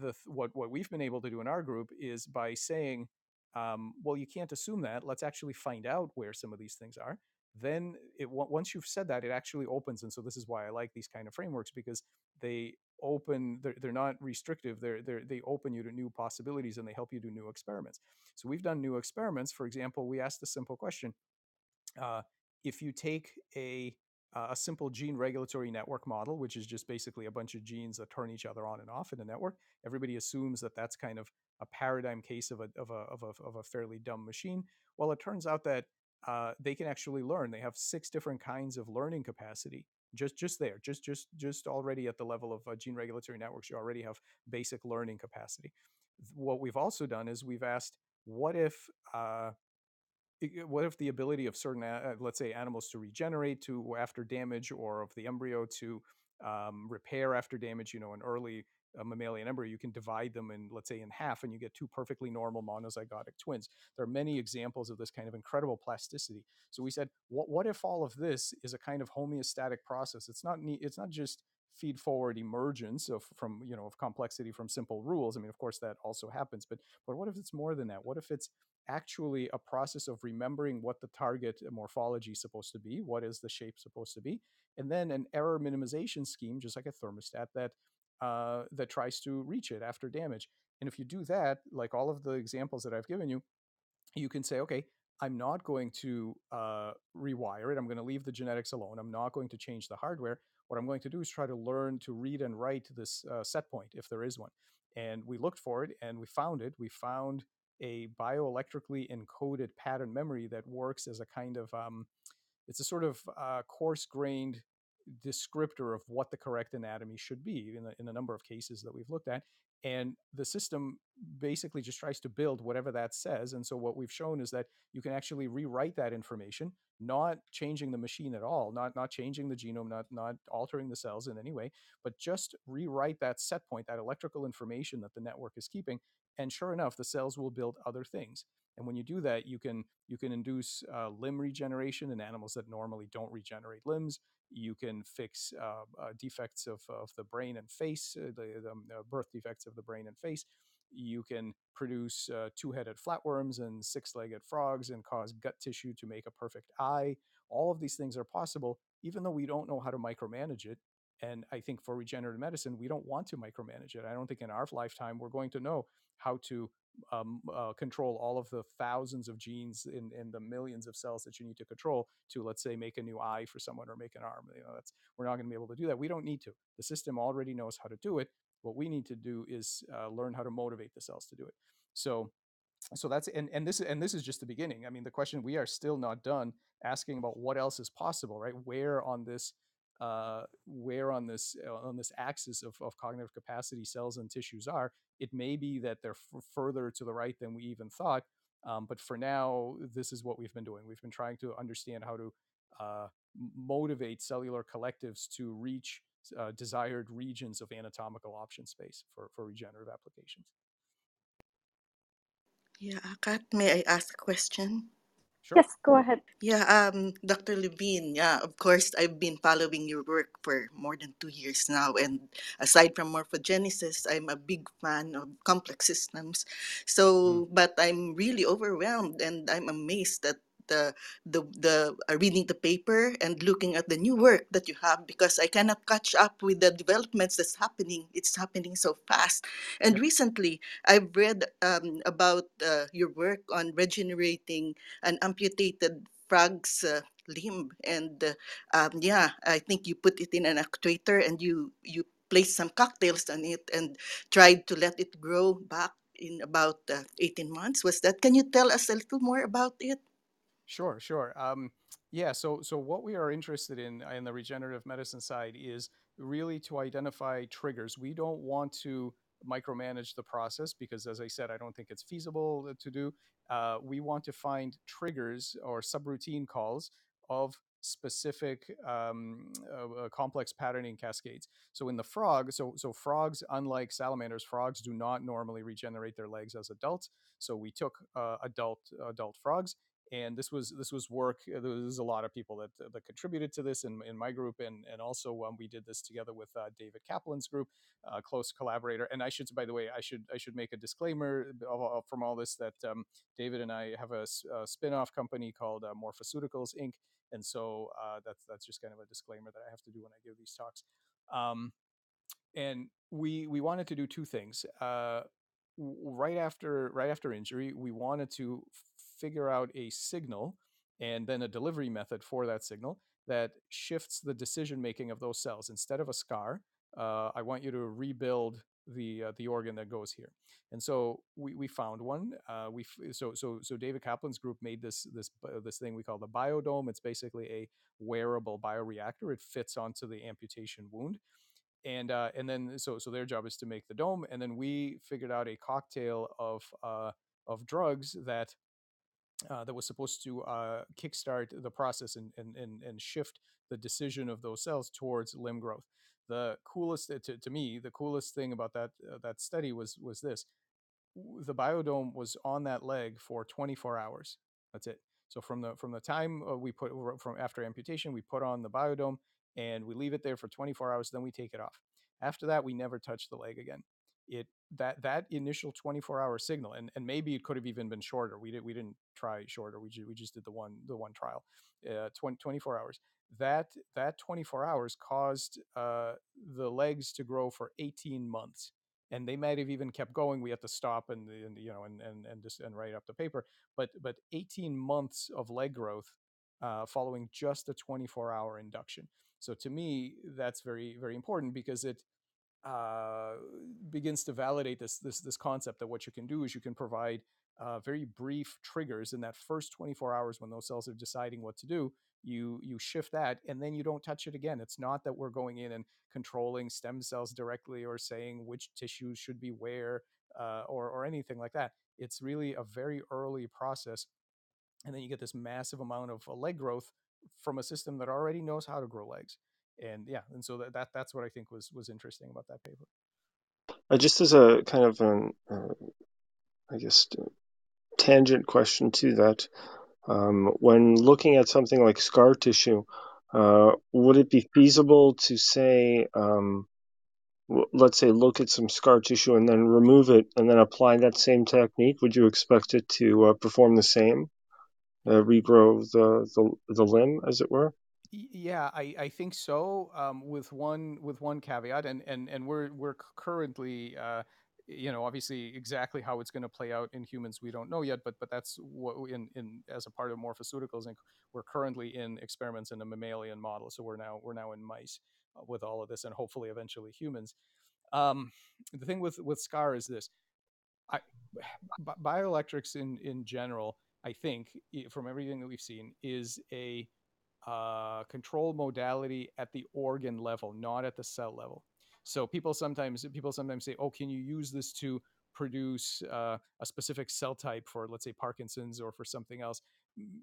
The what what we've been able to do in our group is by saying um, well you can't assume that. Let's actually find out where some of these things are. Then it once you've said that it actually opens and so this is why i like these kind of frameworks because they open they're, they're not restrictive they're, they're they open you to new possibilities and they help you do new experiments. So we've done new experiments for example we asked a simple question uh, if you take a a simple gene regulatory network model which is just basically a bunch of genes that turn each other on and off in a network everybody assumes that that's kind of a paradigm case of a, of a, of a, of a fairly dumb machine. Well it turns out that uh, they can actually learn. They have six different kinds of learning capacity just just there just just just already at the level of uh, gene regulatory networks you already have basic learning capacity. What we've also done is we've asked what if uh, what if the ability of certain uh, let's say animals to regenerate to after damage or of the embryo to um, repair after damage you know an early a mammalian embryo, you can divide them in, let's say, in half, and you get two perfectly normal monozygotic twins. There are many examples of this kind of incredible plasticity. So we said, what, what if all of this is a kind of homeostatic process? It's not it's not just feed forward emergence of from you know of complexity from simple rules. I mean, of course, that also happens, but but what if it's more than that? What if it's actually a process of remembering what the target morphology is supposed to be, what is the shape supposed to be, and then an error minimization scheme, just like a thermostat that uh, that tries to reach it after damage. And if you do that, like all of the examples that I've given you, you can say, okay, I'm not going to uh, rewire it. I'm going to leave the genetics alone. I'm not going to change the hardware. What I'm going to do is try to learn to read and write this uh, set point, if there is one. And we looked for it and we found it. We found a bioelectrically encoded pattern memory that works as a kind of um, it's a sort of uh, coarse grained descriptor of what the correct anatomy should be in a, in a number of cases that we've looked at and the system basically just tries to build whatever that says and so what we've shown is that you can actually rewrite that information not changing the machine at all not not changing the genome not not altering the cells in any way but just rewrite that set point that electrical information that the network is keeping and sure enough the cells will build other things. And when you do that you can you can induce uh, limb regeneration in animals that normally don't regenerate limbs you can fix uh, uh, defects of, of the brain and face, uh, the, the um, birth defects of the brain and face. You can produce uh, two headed flatworms and six legged frogs and cause gut tissue to make a perfect eye. All of these things are possible, even though we don't know how to micromanage it. And I think for regenerative medicine, we don't want to micromanage it. I don't think in our lifetime we're going to know how to um, uh, control all of the thousands of genes in, in the millions of cells that you need to control to, let's say, make a new eye for someone or make an arm. You know, that's we're not going to be able to do that. We don't need to. The system already knows how to do it. What we need to do is uh, learn how to motivate the cells to do it. So, so that's and and this and this is just the beginning. I mean, the question we are still not done asking about what else is possible, right? Where on this uh, where on this uh, on this axis of, of cognitive capacity cells and tissues are. It may be that they're f- further to the right than we even thought, um, but for now, this is what we've been doing. We've been trying to understand how to uh, motivate cellular collectives to reach uh, desired regions of anatomical option space for, for regenerative applications. Yeah, Akat, may I ask a question? Sure. Yes, go ahead. Yeah, um, Dr. Levine, yeah, of course, I've been following your work for more than two years now. And aside from morphogenesis, I'm a big fan of complex systems. So, but I'm really overwhelmed and I'm amazed that the the the uh, reading the paper and looking at the new work that you have because I cannot catch up with the developments that's happening. It's happening so fast. And recently, I've read um, about uh, your work on regenerating an amputated frog's uh, limb, and uh, um, yeah, I think you put it in an actuator and you you placed some cocktails on it and tried to let it grow back in about uh, 18 months. Was that? Can you tell us a little more about it? Sure, sure. Um, yeah, so so what we are interested in in the regenerative medicine side is really to identify triggers. We don't want to micromanage the process because, as I said, I don't think it's feasible to do. Uh, we want to find triggers or subroutine calls of specific um, uh, uh, complex patterning cascades. So in the frog, so so frogs, unlike salamanders, frogs do not normally regenerate their legs as adults. So we took uh, adult adult frogs and this was this was work. uh, There was a lot of people that that contributed to this in, in my group, and and also um, we did this together with uh, David Kaplan's group, a close collaborator. And I should, by the way, I should I should make a disclaimer from all this that um, David and I have a spin-off company called uh, Morphoceuticals Inc. And so uh, that's that's just kind of a disclaimer that I have to do when I give these talks. Um, and we we wanted to do two things. Uh, right after right after injury, we wanted to figure out a signal and then a delivery method for that signal that shifts the decision making of those cells. Instead of a scar, uh, I want you to rebuild the uh, the organ that goes here. And so we, we found one. Uh, we so so so David Kaplan's group made this this uh, this thing we call the biodome. It's basically a wearable bioreactor. It fits onto the amputation wound and uh, and then so so their job is to make the dome, and then we figured out a cocktail of uh, of drugs that uh, that was supposed to uh, kickstart the process and, and and and shift the decision of those cells towards limb growth. the coolest to, to me the coolest thing about that uh, that study was was this. The biodome was on that leg for 24 hours. That's it. So from the from the time uh, we put from after amputation we put on the biodome and we leave it there for 24 hours then we take it off. After that we never touch the leg again it that that initial 24 hour signal and, and maybe it could have even been shorter we did we didn't try shorter we, ju- we just did the one the one trial uh, 20, 24 hours. That that 24 hours caused uh, the legs to grow for 18 months and they might have even kept going we had to stop and, and you know and and and just and write up the paper but but 18 months of leg growth uh, following just a 24 hour induction. So to me that's very very important because it uh, begins to validate this this this concept that what you can do is you can provide uh, very brief triggers in that first 24 hours when those cells are deciding what to do. You you shift that and then you don't touch it again. It's not that we're going in and controlling stem cells directly or saying which tissues should be where uh, or or anything like that. It's really a very early process and then you get this massive amount of uh, leg growth from a system that already knows how to grow legs and yeah and so that, that that's what i think was was interesting about that paper Uh, just as a kind of an, uh, I guess, tangent question to that, um, when looking at something like scar tissue, uh, would it be feasible to say, um, let's say, look at some scar tissue and then remove it and then apply that same technique? Would you expect it to uh, perform the same, uh, regrow the, the the limb, as it were? Yeah, I, I think so. Um, with one with one caveat, and and and we're we're currently, uh, you know, obviously exactly how it's going to play out in humans, we don't know yet. But but that's what in in as a part of Morphoceuticals, and we're currently in experiments in a mammalian model. So we're now we're now in mice uh, with all of this, and hopefully eventually humans. Um, the thing with with Scar is this: I, <sighs> bioelectrics in in general, I think, from everything that we've seen, is a uh, control modality at the organ level, not at the cell level. So people sometimes people sometimes say, "Oh, can you use this to produce uh, a specific cell type for, let's say, Parkinson's or for something else?"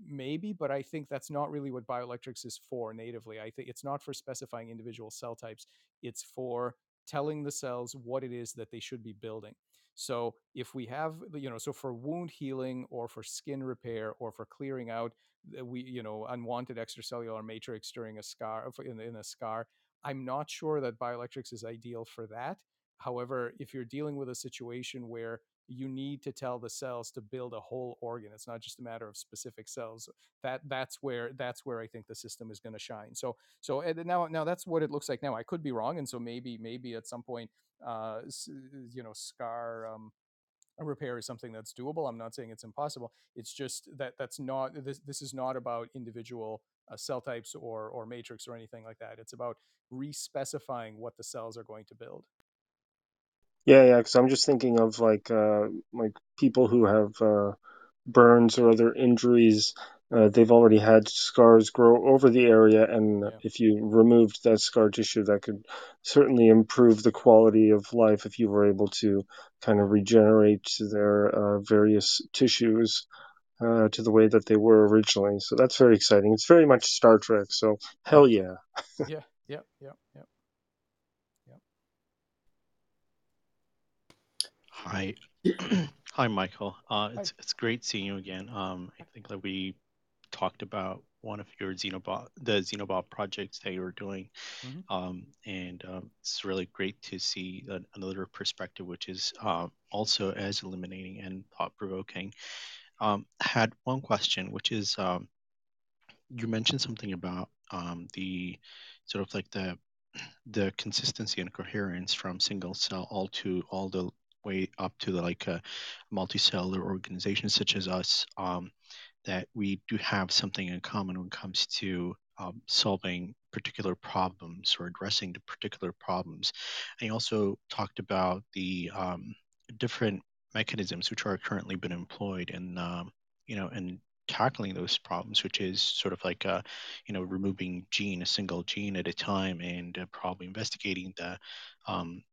Maybe, but I think that's not really what bioelectrics is for natively. I think it's not for specifying individual cell types. It's for telling the cells what it is that they should be building. So if we have, you know, so for wound healing or for skin repair or for clearing out uh, we you know unwanted extracellular matrix during a scar in, in a scar i'm not sure that bioelectrics is ideal for that. However if you're dealing with a situation where you need to tell the cells to build a whole organ it's not just a matter of specific cells that that's where that's where i think the system is going to shine so so now now that's what it looks like now i could be wrong and so maybe maybe at some point uh you know scar um repair is something that's doable. I'm not saying it's impossible. It's just that that's not this. This is not about individual uh, cell types or or matrix or anything like that. It's about respecifying what the cells are going to build. Yeah, yeah. Because I'm just thinking of like uh, like people who have uh, burns or other injuries. Uh, they've already had scars grow over the area, and Yeah. if you removed that scar tissue, that could certainly improve the quality of life if you were able to kind of regenerate their uh, various tissues uh, to the way that they were originally. So that's very exciting. It's very much Star Trek. So hell yeah. Yeah. Yeah. Yeah. Yeah. Hi, <clears throat> hi, Michael. Uh, it's it's great seeing you again. Um, I think that we talked about one of your Xenobot, the Xenobot projects that you were doing, Mhm. um, and um, it's really great to see a, another perspective, which is uh, also as illuminating and thought provoking. Um, had one question, which is um, you mentioned something about um, the sort of like the the consistency and coherence from single cell all to all the way up to the like a multicellular organization such as us um, that we do have something in common when it comes to um, solving particular problems or addressing the particular problems. And you also talked about the um, different mechanisms which are currently been employed in um, you know in tackling those problems which is sort of like uh, you know removing gene a single gene at a time and uh, probably investigating the um,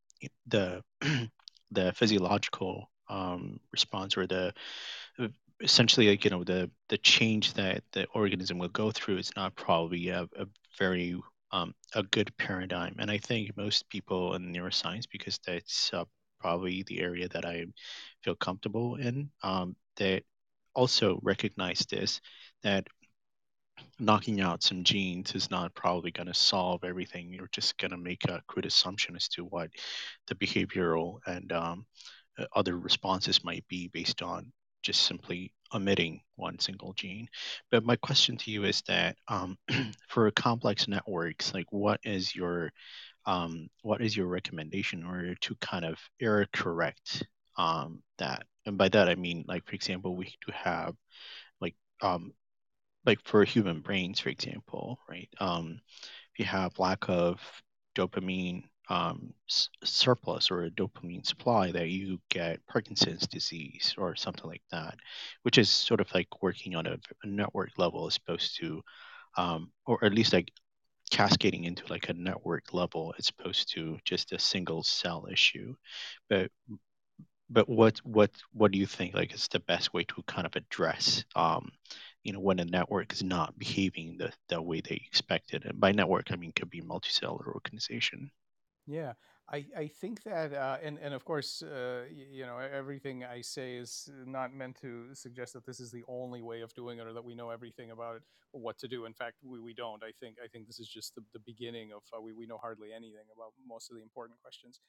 the <clears throat> the physiological um, response or the essentially like you know the the change that the organism will go through is not probably a, a very um, a good paradigm. And I think most people in neuroscience, because that's uh, probably the area that I feel comfortable in, um, that also recognize this that knocking out some genes is not probably going to solve everything. You're just going to make a crude assumption as to what the behavioral and um, uh, other responses might be based on just simply omitting one single gene. But my question to you is that um, <clears throat> for complex networks, like what is your um, what is your recommendation in order to kind of error correct um, that? And by that I mean, like for example, we do have like um, like for human brains, for example, right? Um, if you have lack of dopamine um, s- surplus or a dopamine supply, that you get Parkinson's disease or something like that, which is sort of like working on a, a network level as opposed to, um, or at least like cascading into like a network level as opposed to just a single cell issue. But but what what what do you think like is the best way to kind of address um you know when a network is not behaving the the way they expected and by network i mean could be multicellular organization Yeah, I, I think that, uh, and and of course, uh, you know, everything I say is not meant to suggest that this is the only way of doing it or that we know everything about it or what to do. In fact, we, we don't. I think I think this is just the, the beginning of uh, we we know hardly anything about most of the important questions.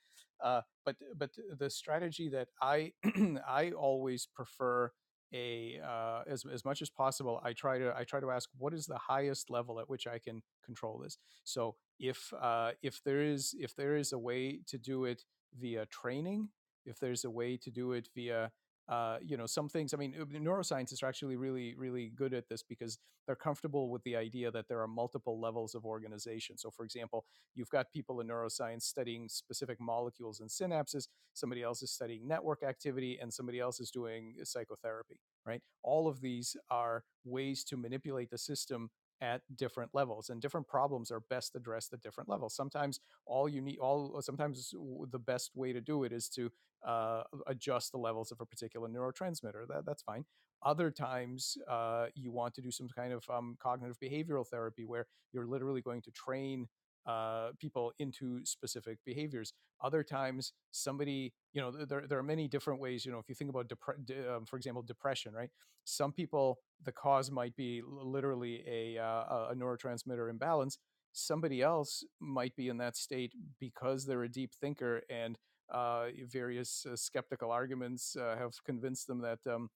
Uh, but but the strategy that I <clears throat> I always prefer a uh, as as much as possible. I try to I try to ask what is the highest level at which I can control this. So if uh, if there is if there is a way to do it via training, if there's a way to do it via uh, you know some things. I mean, uh, neuroscientists are actually really really good at this because they're comfortable with the idea that there are multiple levels of organization. So, for example, you've got people in neuroscience studying specific molecules and synapses. Somebody else is studying network activity, and somebody else is doing psychotherapy. Right? All of these are ways to manipulate the system at different levels and different problems are best addressed at different levels. Sometimes all you need all sometimes the best way to do it is to uh, adjust the levels of a particular neurotransmitter that, that's fine. Other times uh, you want to do some kind of um, cognitive behavioral therapy where you're literally going to train uh, people into specific behaviors. Other times, somebody, you know, there, there are many different ways. You know, if you think about, depre- um, for example, depression, right? Some people, the cause might be literally a, uh, a neurotransmitter imbalance. Somebody else might be in that state because they're a deep thinker and uh, various uh, skeptical arguments uh, have convinced them that um,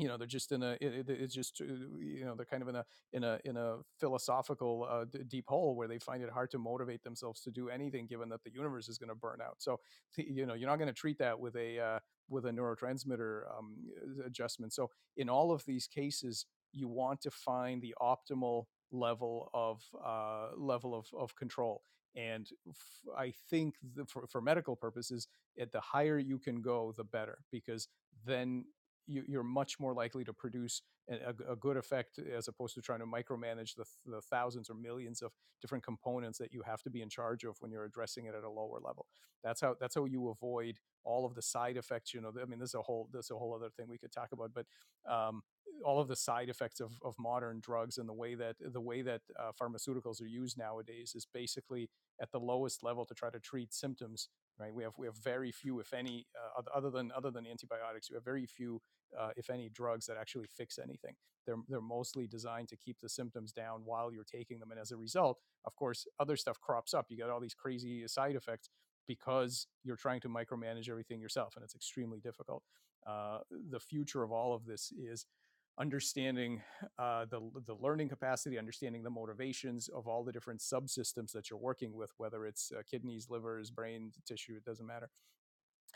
you know they're just in a it, it's just uh, you know they're kind of in a in a in a philosophical uh, d- deep hole where they find it hard to motivate themselves to do anything given that the universe is going to burn out. So you know you're not going to treat that with a uh, with a neurotransmitter um, adjustment. So in all of these cases you want to find the optimal level of uh, level of, of control. And f- I think the, for, for medical purposes, at the higher you can go, the better, because then you, you're much more likely to produce a, a, good effect as opposed to trying to micromanage the, the thousands or millions of different components that you have to be in charge of when you're addressing it at a lower level. That's how that's how you avoid all of the side effects. You know, I mean, this is a whole this is a whole other thing we could talk about, but um, all of the side effects of, of modern drugs and the way that the way that uh, pharmaceuticals are used nowadays is basically at the lowest level to try to treat symptoms right? We have we have very few if any uh, other than other than antibiotics we have very few uh, if any drugs that actually fix anything. They're they're mostly designed to keep the symptoms down while you're taking them and as a result of course other stuff crops up. You get all these crazy side effects because you're trying to micromanage everything yourself and it's extremely difficult. Uh, the future of all of this is understanding uh, the, the learning capacity, understanding the motivations of all the different subsystems that you're working with, whether it's uh, kidneys, livers, brain tissue, it doesn't matter,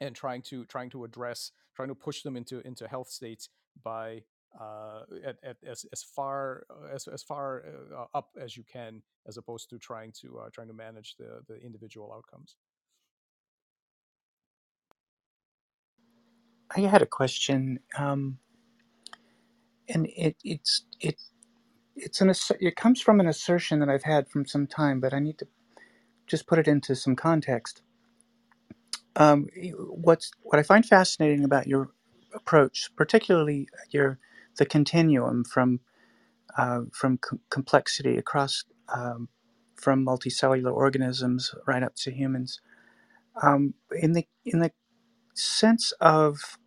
and trying to trying to address, trying to push them into into health states by uh, at, at, as, as far as, as far uh, up as you can, as opposed to trying to uh, trying to manage the the individual outcomes. I had a question, um, and it it's it it's an it comes from an assertion that I've had from some time, but I need to just put it into some context. Um, what's what I find fascinating about your approach, particularly your the continuum from uh, from com- complexity across um, from multicellular organisms right up to humans. Um, in the in the sense of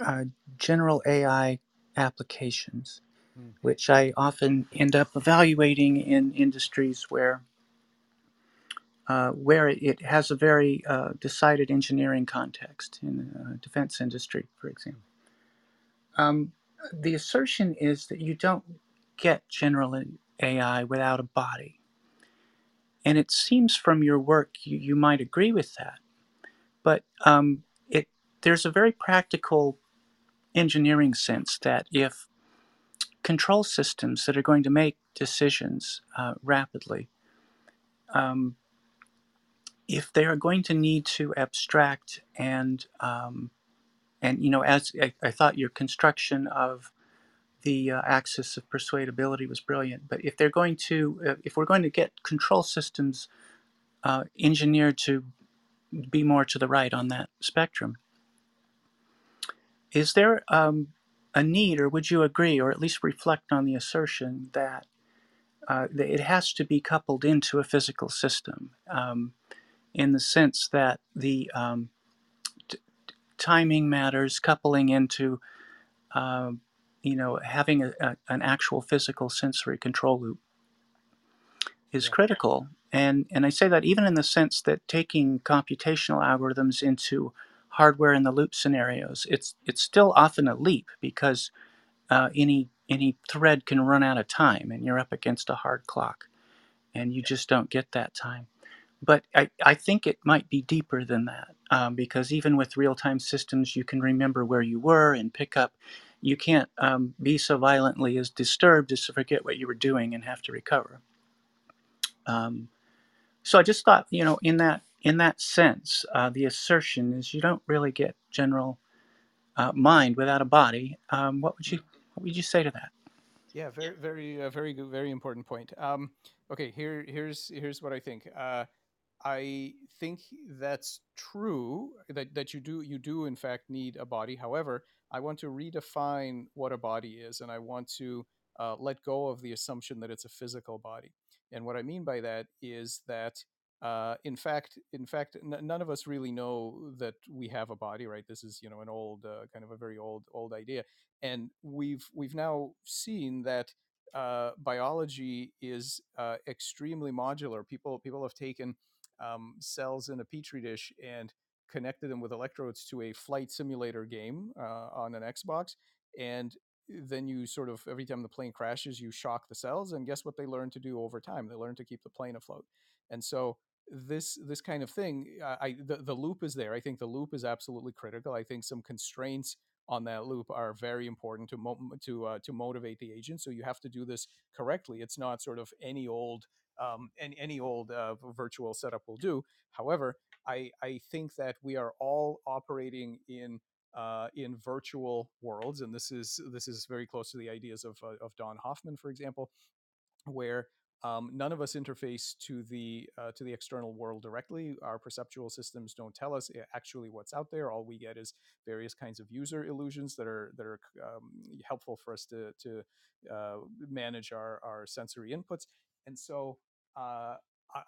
uh, general AI applications, Mm. which I often end up evaluating in industries where uh, where it has a very uh, decided engineering context in the defense industry, for example. Um, the assertion is that you don't get general AI without a body. And it seems from your work you, you might agree with that. But um, it, there's a very practical engineering sense that if control systems that are going to make decisions uh, rapidly, um, if they are going to need to abstract and um, and you know as I, I thought your construction of the uh, axis of persuadability was brilliant but if they're going to uh, if we're going to get control systems uh, engineered to be more to the right on that spectrum is there um, a need or would you agree or at least reflect on the assertion that, uh, that it has to be coupled into a physical system um, in the sense that the um, t- timing matters coupling into um, you know having a, a, an actual physical sensory control loop is Yeah. critical. And, and I say that even in the sense that taking computational algorithms into hardware in the loop scenarios, it's, it's still often a leap because uh, any, any thread can run out of time and you're up against a hard clock and you just don't get that time. But I, I think it might be deeper than that um, because even with real time systems, you can remember where you were and pick up. You can't um, be so violently as disturbed as to forget what you were doing and have to recover. Um, so I just thought, you know, in that in that sense, uh, the assertion is you don't really get general uh, mind without a body. Um, what would you what would you say to that? Yeah, very, very, uh, very good, very important point. Um, okay, here, here's, here's what I think. Uh, I think that's true that, that you do you do in fact need a body. However, I want to redefine what a body is, and I want to uh, let go of the assumption that it's a physical body. And what I mean by that is that uh, in fact, in fact, n- none of us really know that we have a body, right? This is you know an old uh, kind of a very old old idea, and we've we've now seen that uh, biology is uh, extremely modular. People people have taken um, cells in a petri dish and connected them with electrodes to a flight simulator game uh, on an Xbox. And then you sort of, every time the plane crashes, you shock the cells. And guess what they learn to do over time? They learn to keep the plane afloat. And so this this kind of thing, I the, the loop is there. I think the loop is absolutely critical. I think some constraints on that loop are very important to mo- to uh, to motivate the agent. So you have to do this correctly. It's not sort of any old um, any, any old uh, virtual setup will do. However, I, I think that we are all operating in uh, in virtual worlds, and this is this is very close to the ideas of uh, of Don Hoffman, for example, where um, none of us interface to the uh, to the external world directly. Our perceptual systems don't tell us eh, actually what's out there. All we get is various kinds of user illusions that are that are um, helpful for us to to uh, manage our our sensory inputs. And so uh,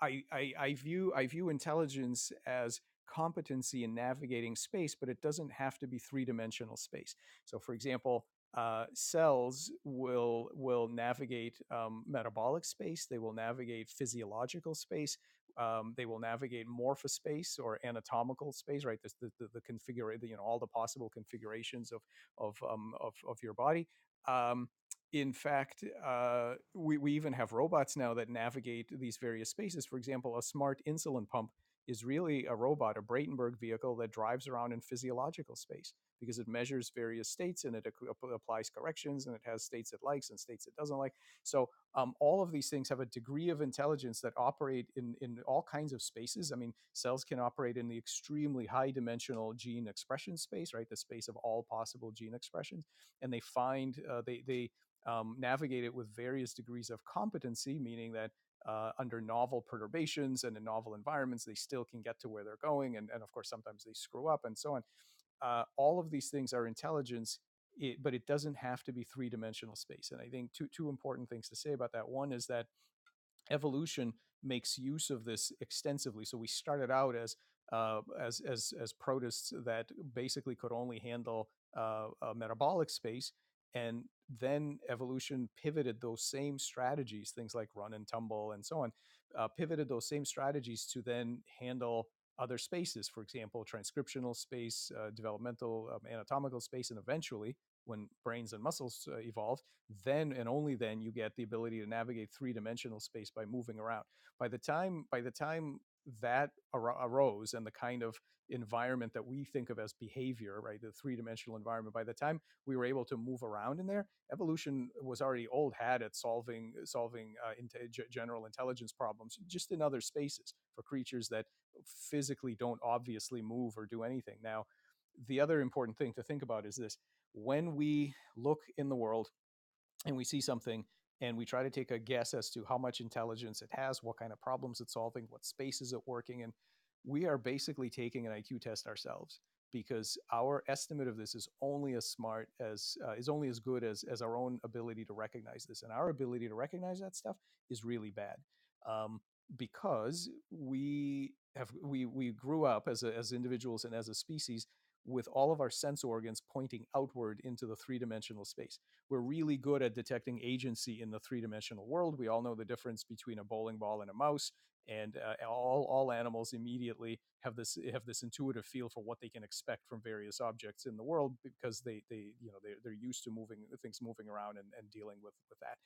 I, I I view I view intelligence as competency in navigating space, but it doesn't have to be three dimensional space. So, for example, uh, cells will will navigate um, metabolic space. They will navigate physiological space. Um, they will navigate morphospace or anatomical space, right? The the, the configuration, you know, all the possible configurations of of um, of, of your body. Um, in fact, uh, we, we even have robots now that navigate these various spaces. For example, a smart insulin pump is really a robot, a Braitenberg vehicle that drives around in physiological space because it measures various states and it applies corrections and it has states it likes and states it doesn't like. So um, all of these things have a degree of intelligence that operate in, in all kinds of spaces. I mean, cells can operate in the extremely high dimensional gene expression space, right? The space of all possible gene expressions. And they find, uh, they, they um, navigate it with various degrees of competency, meaning that uh, under novel perturbations and in novel environments, they still can get to where they're going. And, and of course, sometimes they screw up and so on. Uh, all of these things are intelligence, it, but it doesn't have to be three dimensional space. And I think two, two important things to say about that. One is that evolution makes use of this extensively. So we started out as uh, as as as protists that basically could only handle uh, a metabolic space, and then evolution pivoted those same strategies, things like run and tumble and so on, uh, pivoted those same strategies to then handle other spaces, for example, transcriptional space, uh, developmental, um, anatomical space, and eventually, when brains and muscles uh, evolve, then and only then you get the ability to navigate three-dimensional space by moving around. By the time by the time that ar- arose and the kind of environment that we think of as behavior, right, the three-dimensional environment, by the time we were able to move around in there, evolution was already old hat at solving solving uh, general intelligence problems just in other spaces for creatures that physically don't obviously move or do anything. Now, the other important thing to think about is this when we look in the world and we see something and we try to take a guess as to how much intelligence it has, what kind of problems it's solving, what space is it working in, we are basically taking an IQ test ourselves because our estimate of this is only as smart as uh, is only as good as as our own ability to recognize this, and our ability to recognize that stuff is really bad. Um, because we have we we grew up as a, as individuals and as a species with all of our sense organs pointing outward into the three dimensional space. We're really good at detecting agency in the three dimensional world. We all know the difference between a bowling ball and a mouse, and uh, all all animals immediately have this have this intuitive feel for what they can expect from various objects in the world because they they you know they're, they're used to moving things moving around and, and dealing with with that.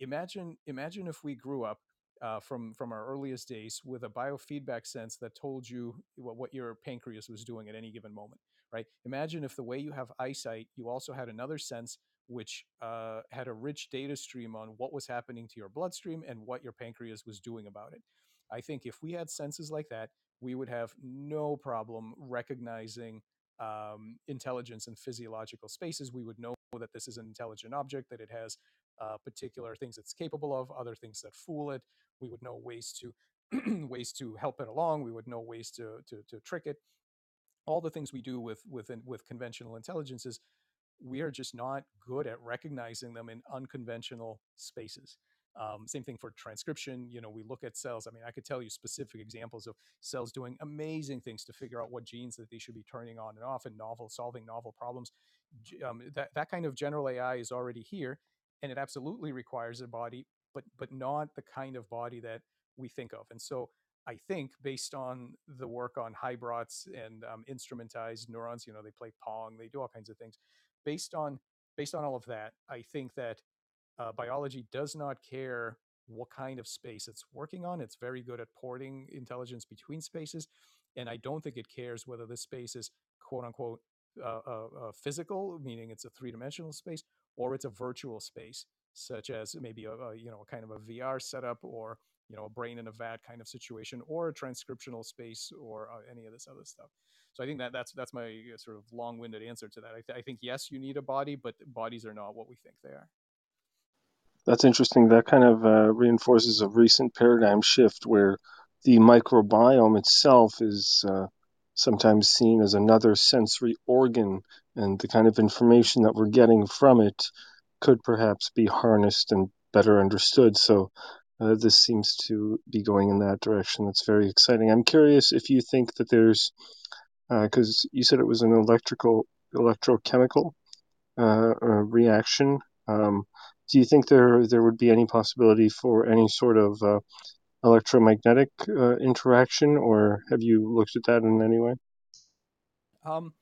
Imagine imagine if we grew up uh, from from our earliest days with a biofeedback sense that told you what, what your pancreas was doing at any given moment right imagine if the way you have eyesight you also had another sense which uh, had a rich data stream on what was happening to your bloodstream and what your pancreas was doing about it i think if we had senses like that we would have no problem recognizing um, intelligence in physiological spaces we would know that this is an intelligent object that it has uh, particular things it's capable of, other things that fool it. We would know ways to <clears throat> ways to help it along. We would know ways to to, to trick it. All the things we do with with with conventional intelligences, we are just not good at recognizing them in unconventional spaces. Um, same thing for transcription. You know, we look at cells. I mean, I could tell you specific examples of cells doing amazing things to figure out what genes that they should be turning on and off, and novel solving novel problems. Um, that that kind of general AI is already here, and it absolutely requires a body, but but not the kind of body that we think of. And so I think based on the work on Hybrots and um, instrumentized neurons, you know, they play Pong, they do all kinds of things. Based on based on all of that, I think that uh, biology does not care what kind of space it's working on. It's very good at porting intelligence between spaces, and I don't think it cares whether this space is quote unquote uh, uh, uh physical, meaning it's a three dimensional space, or it's a virtual space, such as maybe a, a you know kind of a VR setup or you know a brain in a vat kind of situation, or a transcriptional space, or uh, any of this other stuff. So I think that that's that's my uh, sort of long-winded answer to that. I, th- I think yes, you need a body, but bodies are not what we think they are. That's interesting. That kind of uh, reinforces a recent paradigm shift where the microbiome itself is uh, sometimes seen as another sensory organ, and the kind of information that we're getting from it could perhaps be harnessed and better understood. So, uh, this seems to be going in that direction. That's very exciting. I'm curious if you think that there's, because uh, you said it was an electrical, electrochemical uh, reaction. Um, do you think there there would be any possibility for any sort of uh, electromagnetic uh, interaction, or have you looked at that in any way? Um,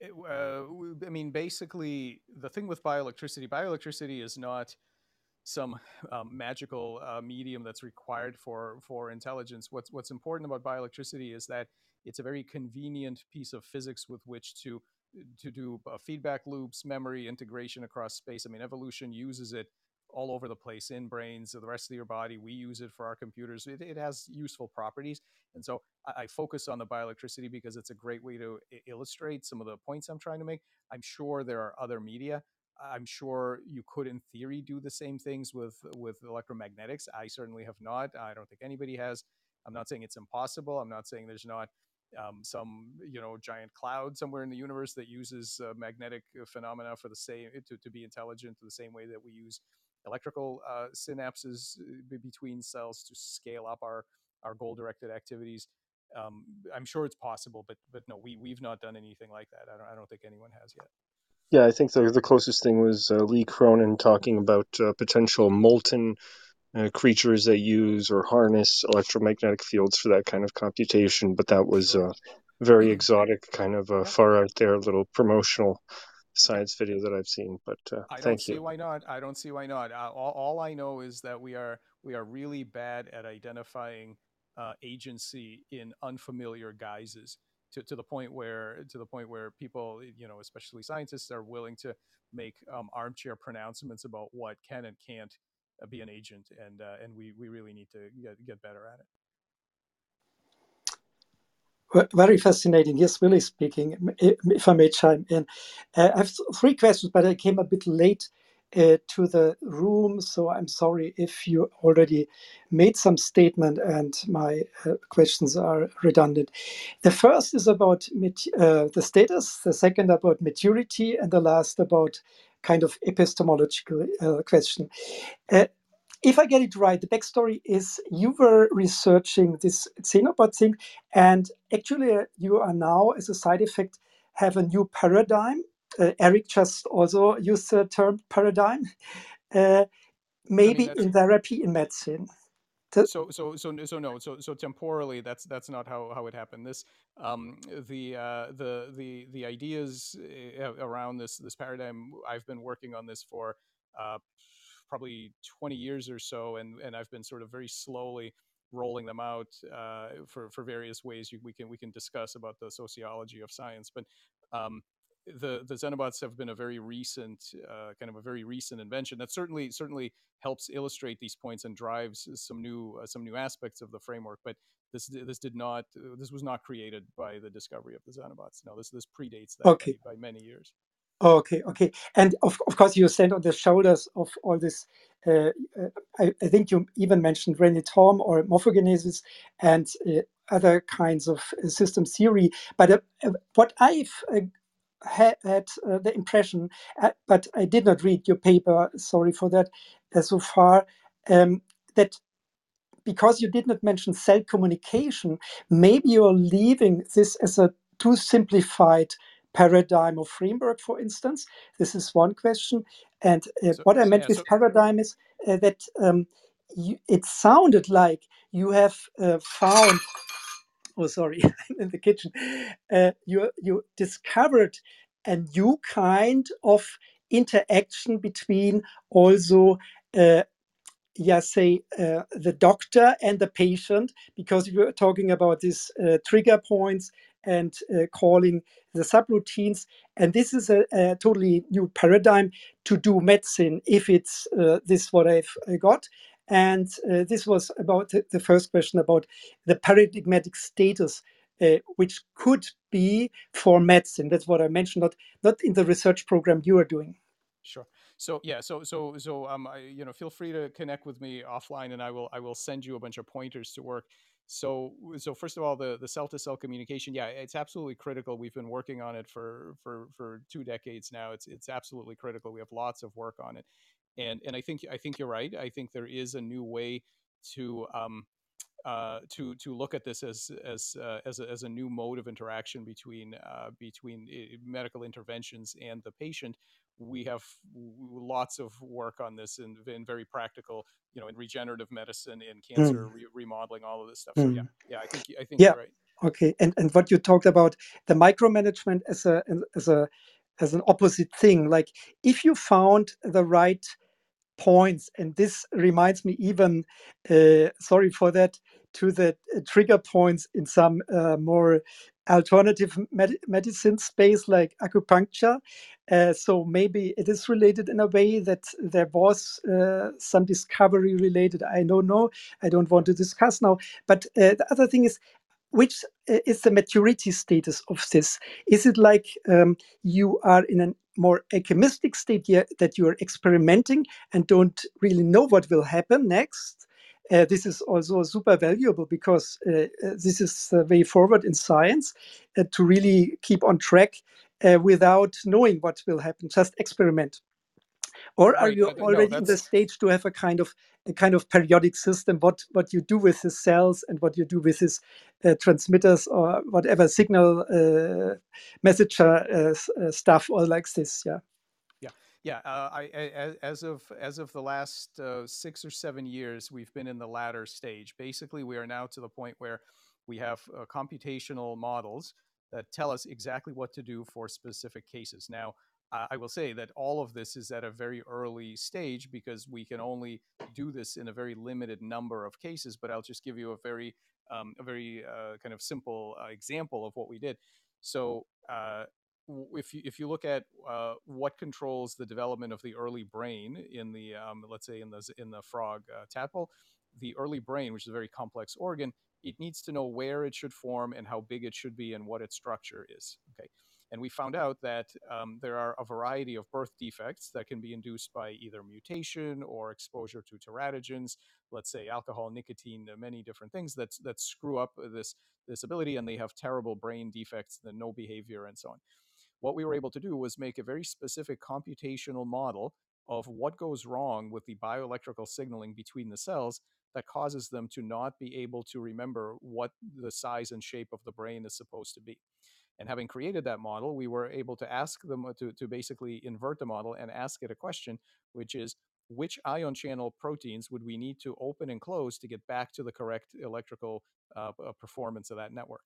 it, uh, I mean, basically, the thing with bioelectricity, bioelectricity is not some um, magical uh, medium that's required for for intelligence. What's what's important about bioelectricity is that it's a very convenient piece of physics with which to to do uh, feedback loops, memory integration across space. I mean, evolution uses it all over the place in brains, the rest of your body. We use it for our computers. It, it has useful properties. And so I, I, focus on the bioelectricity because it's a great way to illustrate some of the points I'm trying to make. I'm sure there are other media. I'm sure you could, in theory, do the same things with with electromagnetics. I certainly have not. I don't think anybody has. I'm not saying it's impossible. I'm not saying there's not um, some you know giant cloud somewhere in the universe that uses uh, magnetic phenomena for the same to, to be intelligent the same way that we use electrical uh, synapses uh, between cells to scale up our our goal directed activities. Um, I'm sure it's possible, but but no, we we've not done anything like that. I don't I don't think anyone has yet. Yeah, I think the the closest thing was uh, Lee Cronin talking about uh, potential molten uh, creatures that use or harness electromagnetic fields for that kind of computation, but that was Sure. uh, very exotic, kind of uh, far out there little promotional science video that I've seen. But uh, I don't see you. why not. I don't see why not. Uh, all, all I know is that we are we are really bad at identifying uh, agency in unfamiliar guises to, to the point where to the point where people you know especially scientists are willing to make um, armchair pronouncements about what can and can't uh, be an agent and uh, and we, we really need to get, get better at it. Very fascinating. Yes, Willie speaking. If I may chime in, uh, I have three questions, but I came a bit late uh, to the room, so I'm sorry if you already made some statement and my uh, questions are redundant. The first is about uh, the status, the second about maturity, and the last about kind of epistemological uh, question. Uh, if I get it right, the backstory is you were researching this Xenobot thing, and actually uh, you are now, as a side effect, have a new paradigm. Uh, Eric just also used the term paradigm, uh, I mean maybe in therapy, in medicine. The- so so so so no so so temporally that's that's not how how it happened this um the uh the the the ideas uh, around this this paradigm i've been working on this for uh probably 20 years or so and and i've been sort of very slowly rolling them out uh for for various ways you, we can we can discuss about the sociology of science but um the the Xenobots have been a very recent uh, kind of a very recent invention that certainly certainly helps illustrate these points and drives some new uh, some new aspects of the framework. But this this did not uh, this was not created by the discovery of the Xenobots. No, this this predates that okay, by, many years. okay, okay. And of, of course, you stand on the shoulders of all this. Uh, uh, I, I think you even mentioned René Thom or morphogenesis and uh, other kinds of uh, system theory. But uh, uh, what I've uh, had, had uh, the impression, uh, but I did not read your paper, sorry for that, uh, so far, um, that because you did not mention cell communication, maybe you're leaving this as a too simplified paradigm or framework, for instance. This is one question. And uh, So what I meant yeah, with so paradigm is uh, that um, you, it sounded like you have uh, found oh sorry <laughs> in the kitchen. Uh, you you discovered a new kind of interaction between also uh, yeah say uh, the doctor and the patient because we were talking about these uh, trigger points and uh, calling the subroutines. And this is a, a totally new paradigm to do medicine if it's uh, this what i've uh, got and uh, this was about the, first question about the paradigmatic status uh, which could be for medicine that's what i mentioned not not in the research program you are doing Sure. So yeah, so so so um, I, you know, feel free to connect with me offline, and I will I will send you a bunch of pointers to work. So so first of all, the the cell to cell communication, yeah, it's absolutely critical. We've been working on it for for for two decades now. It's it's absolutely critical. We have lots of work on it, and and I think I think you're right. I think there is a new way to um, uh, to to look at this as as uh, as, a, as a new mode of interaction between uh, between uh, medical interventions and the patient. We have lots of work on this in, in very practical, you know, in regenerative medicine, in cancer Mm, re- remodeling, all of this stuff. So yeah, mm. yeah, I think I think yeah you're right. okay and and what you talked about the micromanagement as a as a as an opposite thing like if you found the right points and this reminds me even uh, sorry for that to the uh, trigger points in some uh, more alternative med- medicine space like acupuncture. Uh, so maybe it is related in a way that there was uh, some discovery related. I don't know. I don't want to discuss now. But uh, the other thing is which uh, is the maturity status of this? Is it like um, you are in a more alchemistic state that you are experimenting and don't really know what will happen next? Uh, this is also super valuable because uh, uh, this is the way forward in science uh, to really keep on track uh, without knowing what will happen. Just experiment. Or are you uh, no already in the stage to have a kind of a kind of periodic system what what you do with his cells and what you do with his uh, transmitters or whatever signal uh, messenger uh, uh, stuff or like this yeah Yeah, yeah. Uh, I, I as of as of the last uh, six or seven years, we've been in the latter stage. Basically, we are now to the point where we have uh, computational models that tell us exactly what to do for specific cases. Now, I will say that all of this is at a very early stage because we can only do this in a very limited number of cases. But I'll just give you a very um, a very uh, kind of simple uh, example of what we did. So. Uh, if you if you look at uh, what controls the development of the early brain in the um, let's say in the in the frog uh, tadpole, the early brain, which is a very complex organ, it needs to know where it should form and how big it should be and what its structure is. Okay. And we found out that um, there are a variety of birth defects that can be induced by either mutation or exposure to teratogens, let's say alcohol, nicotine, uh, many different things that, that screw up this, this ability and they have terrible brain defects, the no behavior, and so on what we were able to do was make a very specific computational model of what goes wrong with the bioelectrical signaling between the cells that causes them to not be able to remember what the size and shape of the brain is supposed to be. And having created that model, we were able to ask them uh, to, to basically invert the model and ask it a question, which is which ion channel proteins would we need to open and close to get back to the correct electrical uh, performance of that network?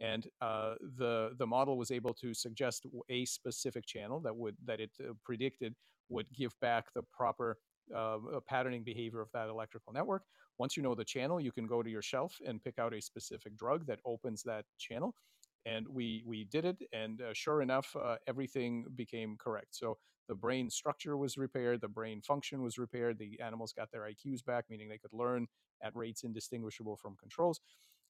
and uh, the the model was able to suggest a specific channel that would that it uh, predicted would give back the proper uh, patterning behavior of that electrical network. Once you know the channel, you can go to your shelf and pick out a specific drug that opens that channel. And we we did it, and uh, sure enough, uh, everything became correct. So the brain structure was repaired, the brain function was repaired, the animals got their IQs back, meaning they could learn at rates indistinguishable from controls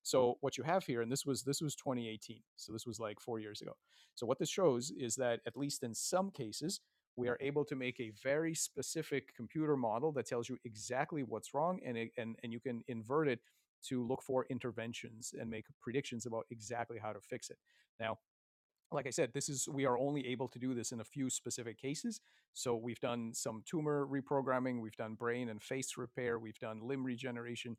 so what you have here, and this was this was 2018, so this was like four years ago. So what this shows is that at least in some cases, we are able to make a very specific computer model that tells you exactly what's wrong, and it, and and you can invert it to look for interventions and make predictions about exactly how to fix it. Now, like I said, this is we are only able to do this in a few specific cases. So we've done some tumor reprogramming, we've done brain and face repair, we've done limb regeneration,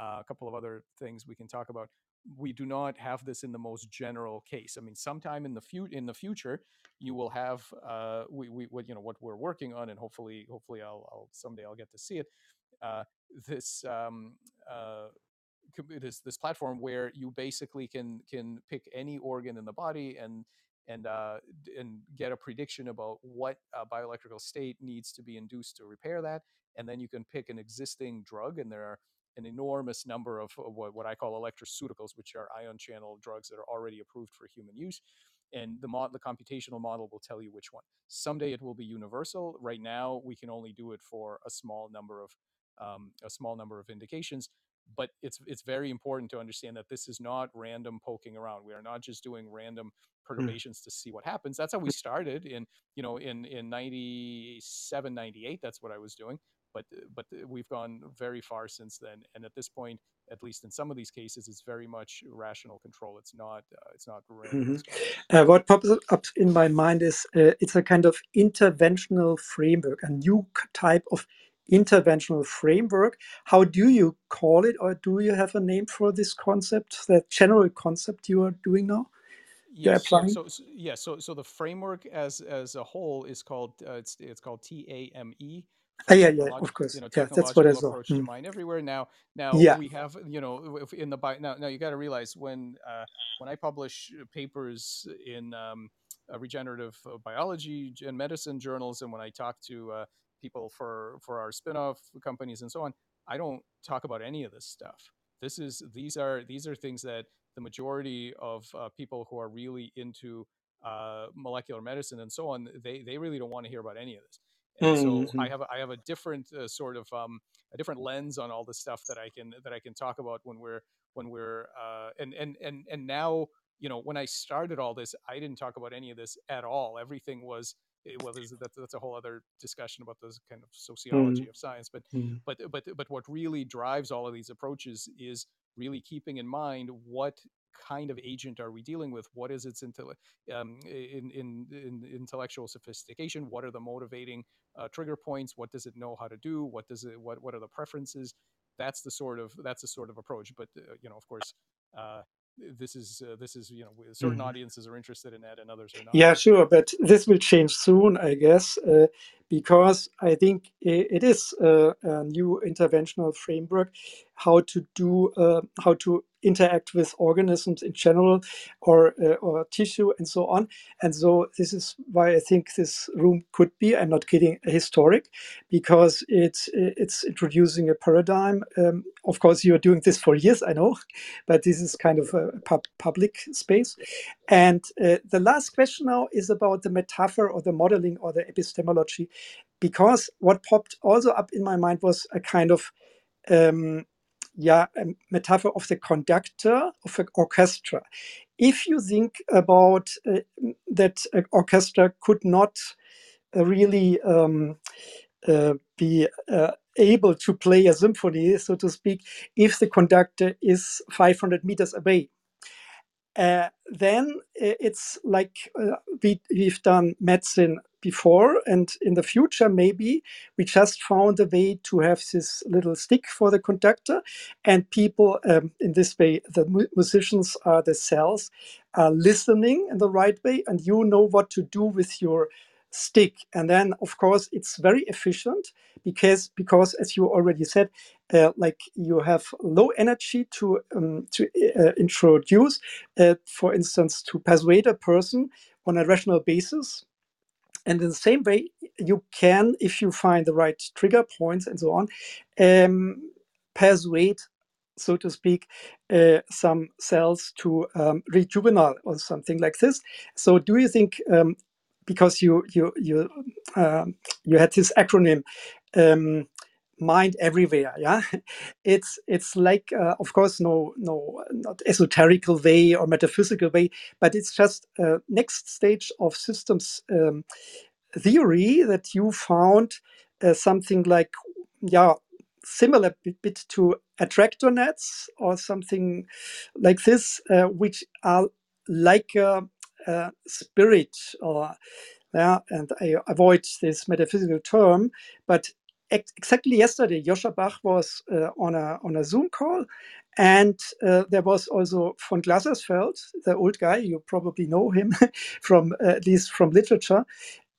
uh, a couple of other things we can talk about. We do not have this in the most general case. I mean, sometime in the future, in the future, you will have uh, we, we what you know what we're working on, and hopefully, hopefully, I'll, I'll someday I'll get to see it. Uh, this um, uh, this this platform where you basically can can pick any organ in the body and and uh, and get a prediction about what uh, bioelectrical state needs to be induced to repair that, and then you can pick an existing drug, and there are an enormous number of what, what I call electroceuticals, which are ion channel drugs that are already approved for human use. And the, mod, the computational model will tell you which one. Someday it will be universal. Right now, we can only do it for a small number of um, a small number of indications. But it's it's very important to understand that this is not random poking around. We are not just doing random perturbations mm. to see what happens. That's how we started in you know in in 97, 98. That's what I was doing but but we've gone very far since then. And at this point, at least in some of these cases, it's very much rational control. It's not uh, it's not mm-hmm. uh, what pops up in my mind is uh, it's a kind of interventional framework, a new type of interventional framework. How do you call it, or do you have a name for this concept, that general concept you are doing now? Yes. So, so, so, yeah. So so the framework as as a whole is called uh, it's it's called TAME uh, yeah, yeah, of course. You know, yeah, that's what I saw. approach mm. to mind everywhere. Now, now yeah. we have, you know, in the bio, now, now you got to realize when uh, when I publish papers in um, uh, regenerative biology and medicine journals, and when I talk to uh, people for for our spinoff companies and so on, I don't talk about any of this stuff. This is these are these are things that the majority of uh, people who are really into uh, molecular medicine and so on, they they really don't want to hear about any of this and mm-hmm. so I have a, I have a different uh, sort of um, a different lens on all the stuff that I can that I can talk about when we're when we're uh, and and and and now you know when I started all this I didn't talk about any of this at all. Everything was well, that's, that's a whole other discussion about the kind of sociology mm-hmm. of science. But mm-hmm. but but but what really drives all of these approaches is really keeping in mind what kind of agent are we dealing with? What is its intellect um, in, in, in intellectual sophistication? What are the motivating uh, trigger points? What does it know how to do? What does it what what are the preferences? That's the sort of that's the sort of approach. But uh, you know, of course, uh, this is uh, this is you know certain Mhm. audiences are interested in that and others are not. Yeah, sure, but this will change soon, I guess, uh, because I think i- it is uh, a new interventional framework how to do uh, how to interact with organisms in general or uh, or tissue and so on. And so this is why I think this room could be. I'm not kidding, historic, because it's it's introducing a paradigm. Um, of course, you are doing this for years, I know, but this is kind of a pub- public space. And uh, the last question now is about the metaphor or the modeling or the epistemology, because what popped also up in my mind was a kind of um, yeah, a metaphor of the conductor of an orchestra. If you think about uh, that an orchestra could not uh, really um, uh, be uh, able to play a symphony, so to speak, if the conductor is 500 meters away uh, then it's like uh, we, we've done medicine before, and in the future, maybe we just found a way to have this little stick for the conductor, and people um, in this way, the musicians are the cells, are listening in the right way, and you know what to do with your stick. And then of course it's very efficient because because as you already said uh, like you have low energy to um, to uh, introduce uh, for instance, to persuade a person on a rational basis. And in the same way, you can, if you find the right trigger points and so on, um, persuade, so to speak, uh, some cells to um, rejuvenate or something like this. So, do you think, um, because you you you um, you had this acronym, um, mind everywhere, yeah, <laughs> it's it's like uh, of course no no not esoterical way or metaphysical way but it's just a next stage of systems um, theory that you found uh, something like yeah similar bit, to attractor nets or something like this uh, which are like a, a spirit or yeah, and I avoid this metaphysical term, but exactly yesterday, Joscha Bach was uh, on a on a Zoom call, and uh, there was also von Glasersfeld, the old guy. You probably know him <laughs> from uh, at least from literature,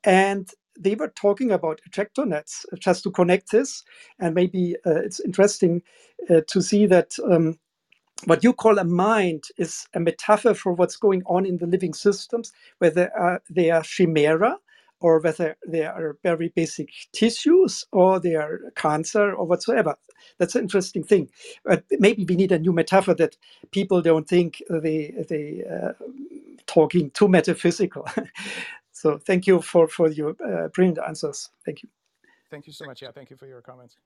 and they were talking about attractor nets uh, just to connect this, and maybe uh, it's interesting uh, to see that. Um, what you call a mind is a metaphor for what's going on in the living systems, whether uh, they are chimera or whether they are very basic tissues or they are cancer or whatsoever. That's an interesting thing. But maybe we need a new metaphor that people don't think they they uh, talking too metaphysical. <laughs> so thank you for for your uh, brilliant answers. Thank you. Thank you so much. Yeah, thank you for your comments.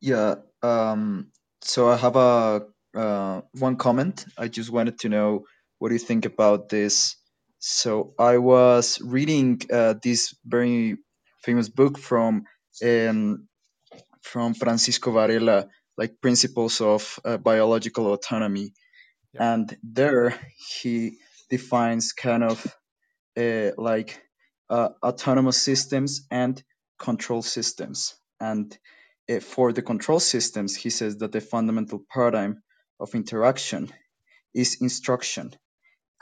Yeah. Um, so I have a uh, one comment. I just wanted to know what do you think about this. So I was reading uh, this very famous book from um, from Francisco Varela, like Principles of uh, Biological Autonomy, Yep. and there he defines kind of uh, like uh, autonomous systems and control systems. And uh, for the control systems, he says that the fundamental paradigm of interaction is instruction,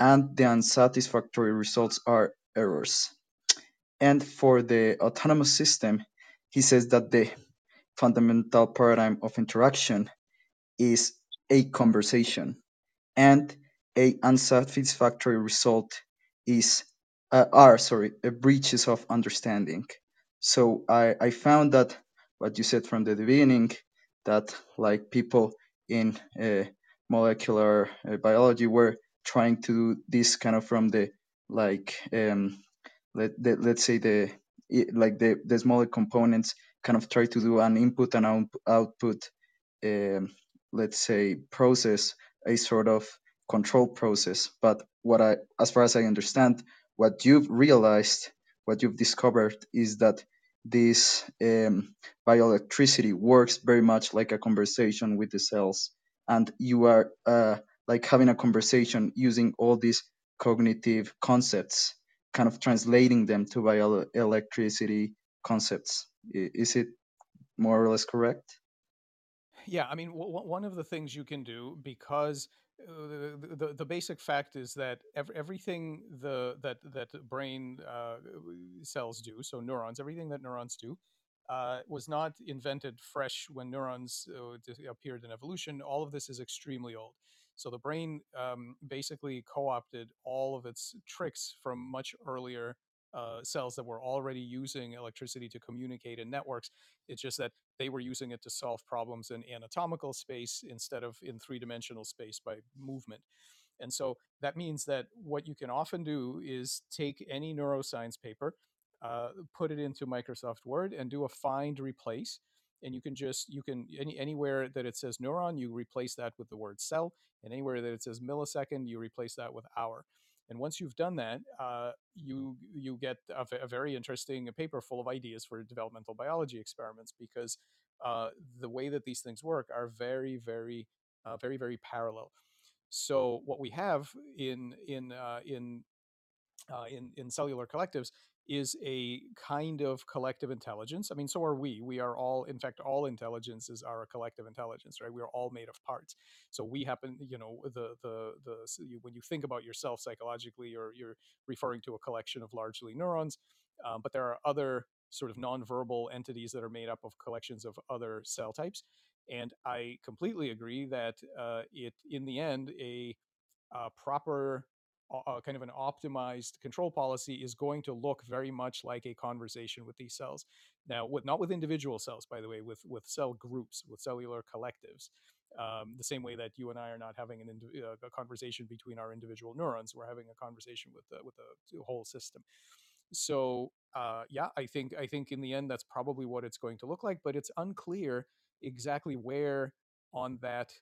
and the unsatisfactory results are errors. And for the autonomous system, he says that the fundamental paradigm of interaction is a conversation and a unsatisfactory result is uh, are sorry breaches of understanding so I, I found that what you said from the beginning that like people in uh, molecular uh, biology were trying to do this kind of from the like um, let, the, let's say the like the, the smaller components kind of try to do an input and out, output um, let's say process a sort of control process. But what i as far as i understand what you've realized what you've discovered is that this um, bioelectricity works very much like a conversation with the cells. And you are uh, like having a conversation using all these cognitive concepts, kind of translating them to bioelectricity concepts. Is it more or less correct? Yeah, I mean, w- one of the things you can do because uh, the, the, basic fact is that ev- everything the that that brain uh, cells do, so neurons, everything that neurons do, uh, was not invented fresh when neurons uh, appeared in evolution. All of this is extremely old. So the brain um, basically co-opted all of its tricks from much earlier uh, cells that were already using electricity to communicate in networks. It's just that they were using it to solve problems in anatomical space instead of in three dimensional space by movement. And so that means that what you can often do is take any neuroscience paper, uh, put it into Microsoft Word, and do a find replace. And you can just you can any anywhere that it says neuron, you replace that with the word cell, and anywhere that it says millisecond, you replace that with hour. And once you've done that, uh, you you get a, a, very interesting paper full of ideas for developmental biology experiments because uh, the way that these things work are very, very, uh, very, very parallel. So what we have in in uh, in uh, in in cellular collectives is a kind of collective intelligence. I mean, so are we. We are all, in fact, all intelligences are a collective intelligence, right? We are all made of parts. So we happen, you know, the the the so you, when you think about yourself psychologically, or you're referring to a collection of largely neurons, um, but there are other sort of nonverbal entities that are made up of collections of other cell types. And I completely agree that uh, it, in the end, a, a proper uh, kind of an optimized control policy is going to look very much like a conversation with these cells. Now, with, not with individual cells, by the way, with with cell groups, with cellular collectives. Um, the same way that you and I are not having an uh, a conversation between our individual neurons, we're having a conversation with the, with the whole system. So, uh, yeah, I think I think in the end that's probably what it's going to look like, but it's unclear exactly where on that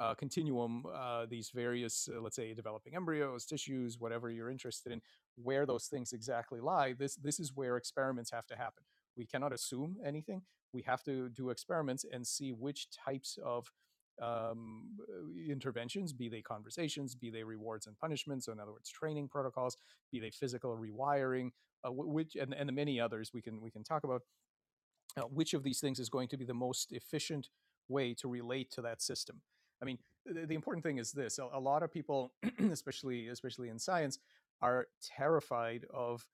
uh, continuum, uh, these various, uh, let's say, developing embryos, tissues, whatever you're interested in, where those things exactly lie. This this is where experiments have to happen. We cannot assume anything. We have to do experiments and see which types of um, interventions, be they conversations, be they rewards and punishments, so in other words, training protocols, be they physical rewiring, uh, which and, and the many others we can we can talk about. Uh, which of these things is going to be the most efficient way to relate to that system? I mean, the, the important thing is this: a, a lot of people, <clears throat> especially especially in science, are terrified of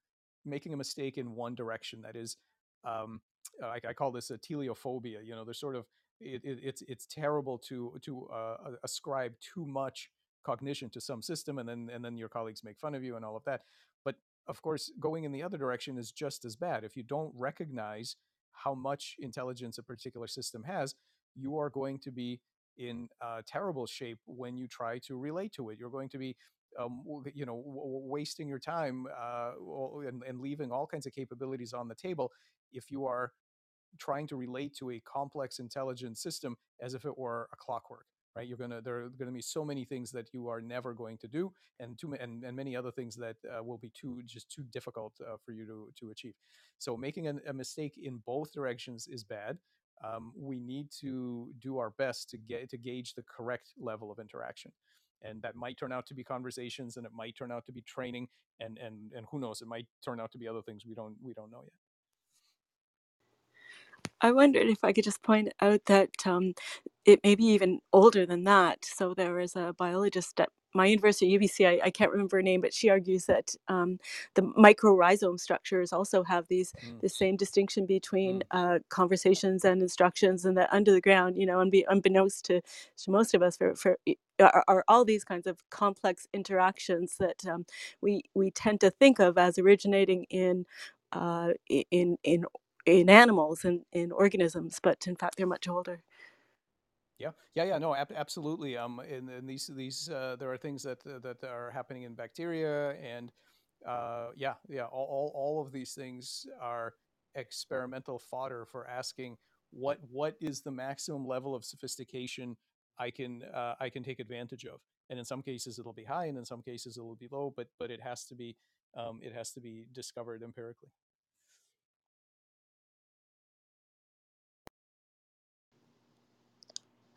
making a mistake in one direction. That is, um, I, I, call this a teleophobia. You know, there's sort of it, it, it's it's terrible to to uh, ascribe too much cognition to some system, and then and then your colleagues make fun of you and all of that. But of course, going in the other direction is just as bad. If you don't recognize how much intelligence a particular system has, you are going to be in uh, terrible shape when you try to relate to it. You're going to be, um, you know, wasting your time uh, and, and leaving all kinds of capabilities on the table if you are trying to relate to a complex intelligent system as if it were a clockwork right you're gonna there are to be so many things that you are never going to do and too and, and many other things that uh, will be too just too difficult uh, for you to to achieve so making a, a mistake in both directions is bad um, we need to do our best to get to gauge the correct level of interaction and that might turn out to be conversations and it might turn out to be training and and and who knows it might turn out to be other things we don't we don't know yet I wondered if I could just point out that um, it may be even older than that. So there was a biologist at my university, UBC, I, I can't remember her name, but she argues that um, the microrhizome structures also have these mm. the same distinction between mm. uh, conversations and instructions, and that under the ground, you know, unbe- unbeknownst to, to most of us, for, for are, are, all these kinds of complex interactions that um, we we tend to think of as originating in uh, in in in animals and in organisms, but in fact they're much older. Yeah, yeah, yeah. No, ab- absolutely. Um, and, and these these uh, there are things that uh, that are happening in bacteria, and uh, yeah, yeah. All, all all of these things are experimental fodder for asking what what is the maximum level of sophistication I can uh, I can take advantage of. And in some cases it'll be high, and in some cases it will be low. But but it has to be um, it has to be discovered empirically.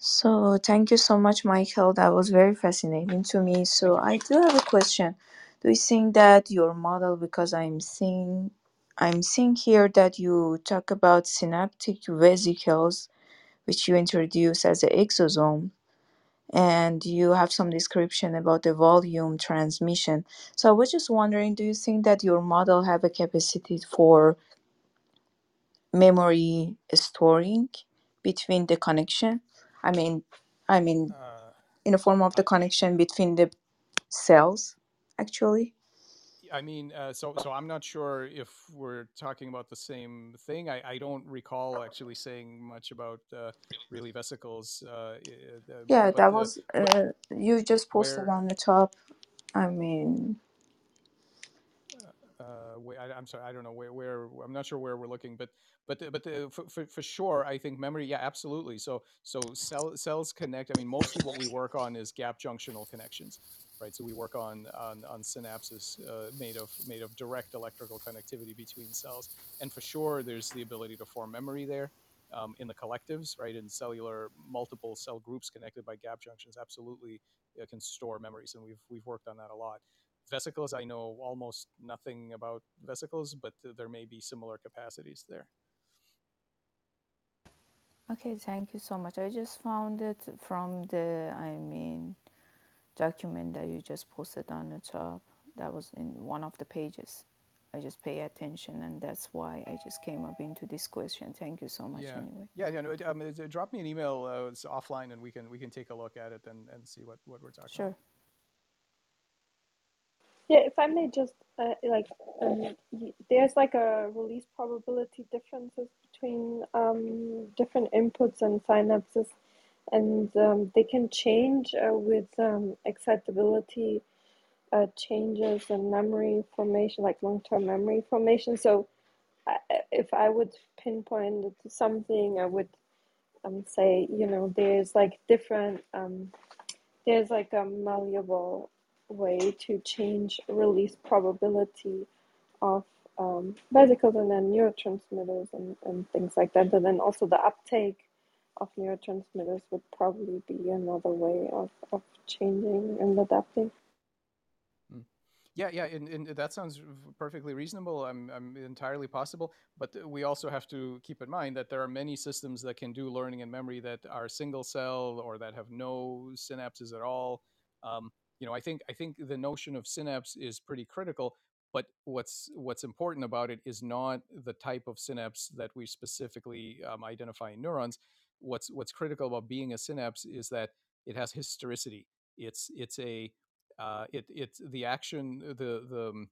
So thank you so much, Michael. That was very fascinating to me. So I do have a question. Do you think that your model, because I'm seeing, I'm seeing here that you talk about synaptic vesicles, which you introduce as an exosome, and you have some description about the volume transmission. So I was just wondering, do you think that your model have a capacity for memory storing between the connection? I mean, I mean Uh, in the form of the connection between the cells actually I mean, uh, so so I'm not sure if we're talking about the same thing. I, I don't recall actually saying much about uh, really vesicles, uh, i- uh, yeah but that uh, was uh, you just posted where on the top i mean uh, I, am sorry, I don't know where, where I'm not sure where we're looking, but but the- but the, for, for for sure, I think memory, yeah, absolutely. So so cell, cells connect. I mean, mostly what we work on is gap junctional connections, right? So we work on on, on synapses uh, made of made of direct electrical connectivity between cells, and for sure, there's the ability to form memory there. Um, in the collectives, right, in cellular multiple cell groups connected by gap junctions, absolutely uh, can store memories, and we've we've worked on that a lot vesicles i know almost nothing about vesicles but there may be similar capacities there Okay, thank you so much. I just found it from the, I mean, document that you just posted on the top. That was in one of the pages. I just pay attention, and that's why I just came up into this question. Thank you so much, yeah anyway. yeah yeah no, um, drop me an email uh, it's offline and we can we can take a look at it and, and see what what we're talking about Sure. Yeah, if I may just uh, like, um, there's like a release probability differences between um, different inputs and synapses, and um, they can change uh, with um, excitability uh, changes and memory formation, like long-term memory formation. So, I, if I would pinpoint it to something, I would um, say, you know, there's like different. Um, there's like a malleable way to change release probability of um, vesicles and then neurotransmitters and, and things like that. And then also the uptake of neurotransmitters would probably be another way of, of changing and adapting. Mm. Yeah, yeah, and, and that sounds perfectly reasonable. I'm, I'm entirely possible, but we also have to keep in mind that there are many systems that can do learning and memory that are single cell or that have no synapses at all. Um, you know, I think I think the notion of synapse is pretty critical. But what's what's important about it is not the type of synapse that we specifically um, identify in neurons. What's what's critical about being a synapse is that it has historicity. It's it's a uh, it it's the action the the um,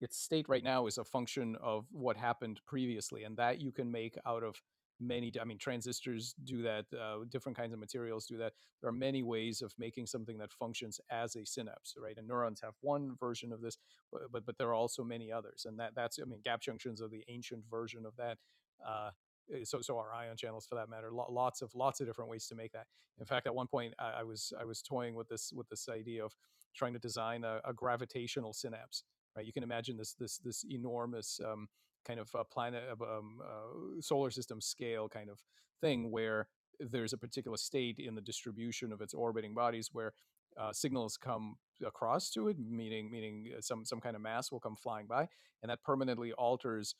its state right now is a function of what happened previously and that you can make out of many i mean transistors do that uh, different kinds of materials do that. There are many ways of making something that functions as a synapse right? And neurons have one version of this but but, but there are also many others and that that's i mean gap junctions are the ancient version of that uh, eh, so so are ion channels for that matter lots of lots of different ways to make that. In fact at one point I, I was i was toying with this with this idea of trying to design a, a gravitational synapse right? You can imagine this this this enormous um, kind of a planet um, uh, solar system scale kind of thing where there's a particular state in the distribution of its orbiting bodies where uh, signals come across to it meaning meaning uh, some some kind of mass will come flying by and that permanently alters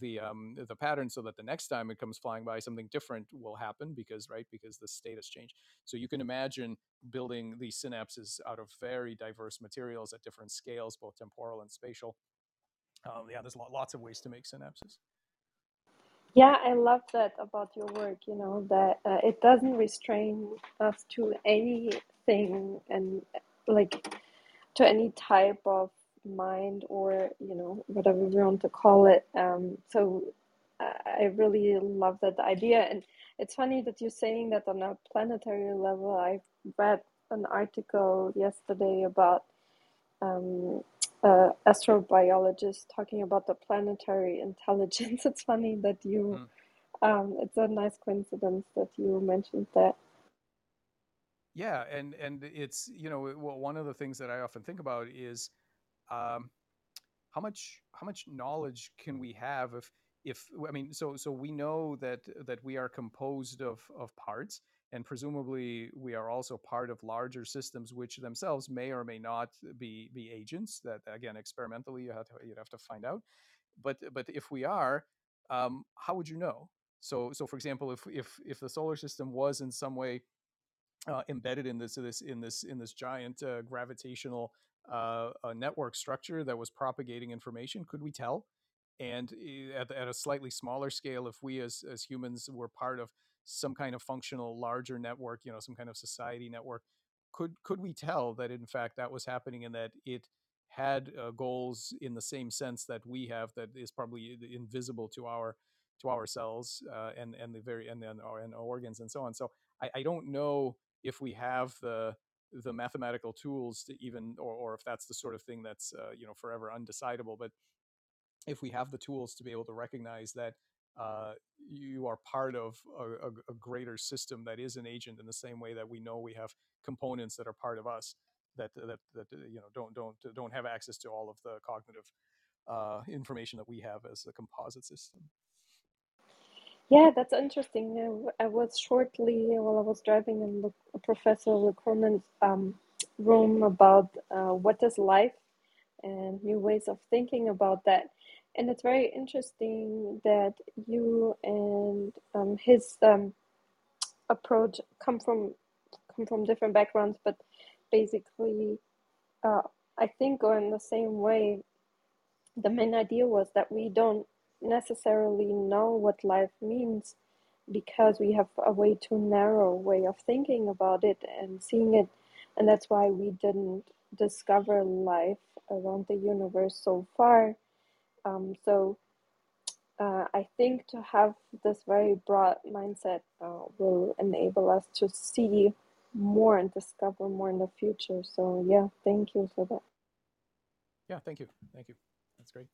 the um, the pattern so that the next time it comes flying by something different will happen because right because the state has changed. So you can imagine building these synapses out of very diverse materials at different scales both temporal and spatial um, yeah there's lots of ways to make synapses Yeah, I love that about your work, you know, that uh, it doesn't restrain us to anything and like to any type of mind or, you know, whatever we want to call it. Um, so I I really love that idea. And it's funny that you're saying that on a planetary level. I read an article yesterday about um, uh, astrobiologist talking about the planetary intelligence. <laughs> It's funny that you, Mm. um, it's a nice coincidence that you mentioned that. yeah and and it's you know well, one of the things that i often think about is um, how much how much knowledge can we have if if i mean so so we know that that we are composed of of parts and presumably we are also part of larger systems which themselves may or may not be be agents that again experimentally you have to you'd have to find out. But but if we are um, how would you know? So so for example if if if the solar system was in some way uh, embedded in this this in this in this giant uh, gravitational uh, network structure that was propagating information could we tell? And eh, at, at a slightly smaller scale if we as as humans were part of some kind of functional larger network you know some kind of society network could could we tell that in fact that was happening and that it had uh, goals in the same sense that we have that is probably invisible to our to our cells uh, and and the very and then our and organs and so on. So I, I don't know if we have the the mathematical tools to even or, or if that's the sort of thing that's uh, you know forever undecidable but if we have the tools to be able to recognize that uh, you are part of a, a, greater system that is an agent in the same way that we know we have components that are part of us that that, that you know don't don't don't have access to all of the cognitive uh, information that we have as a composite system. Yeah, that's interesting. I was shortly while I was driving in Professor Lichterman's um, room about uh, what is life and new ways of thinking about that and it's very interesting that you and um, his um, approach come from come from different backgrounds, but basically, uh, I think go in the same way. The main idea was that we don't necessarily know what life means because we have a way too narrow way of thinking about it and seeing it, and that's why we didn't discover life around the universe so far um, so uh, I think to have this very broad mindset uh, will enable us to see more and discover more in the future. So yeah, thank you for that. Yeah, thank you, thank you. That's great.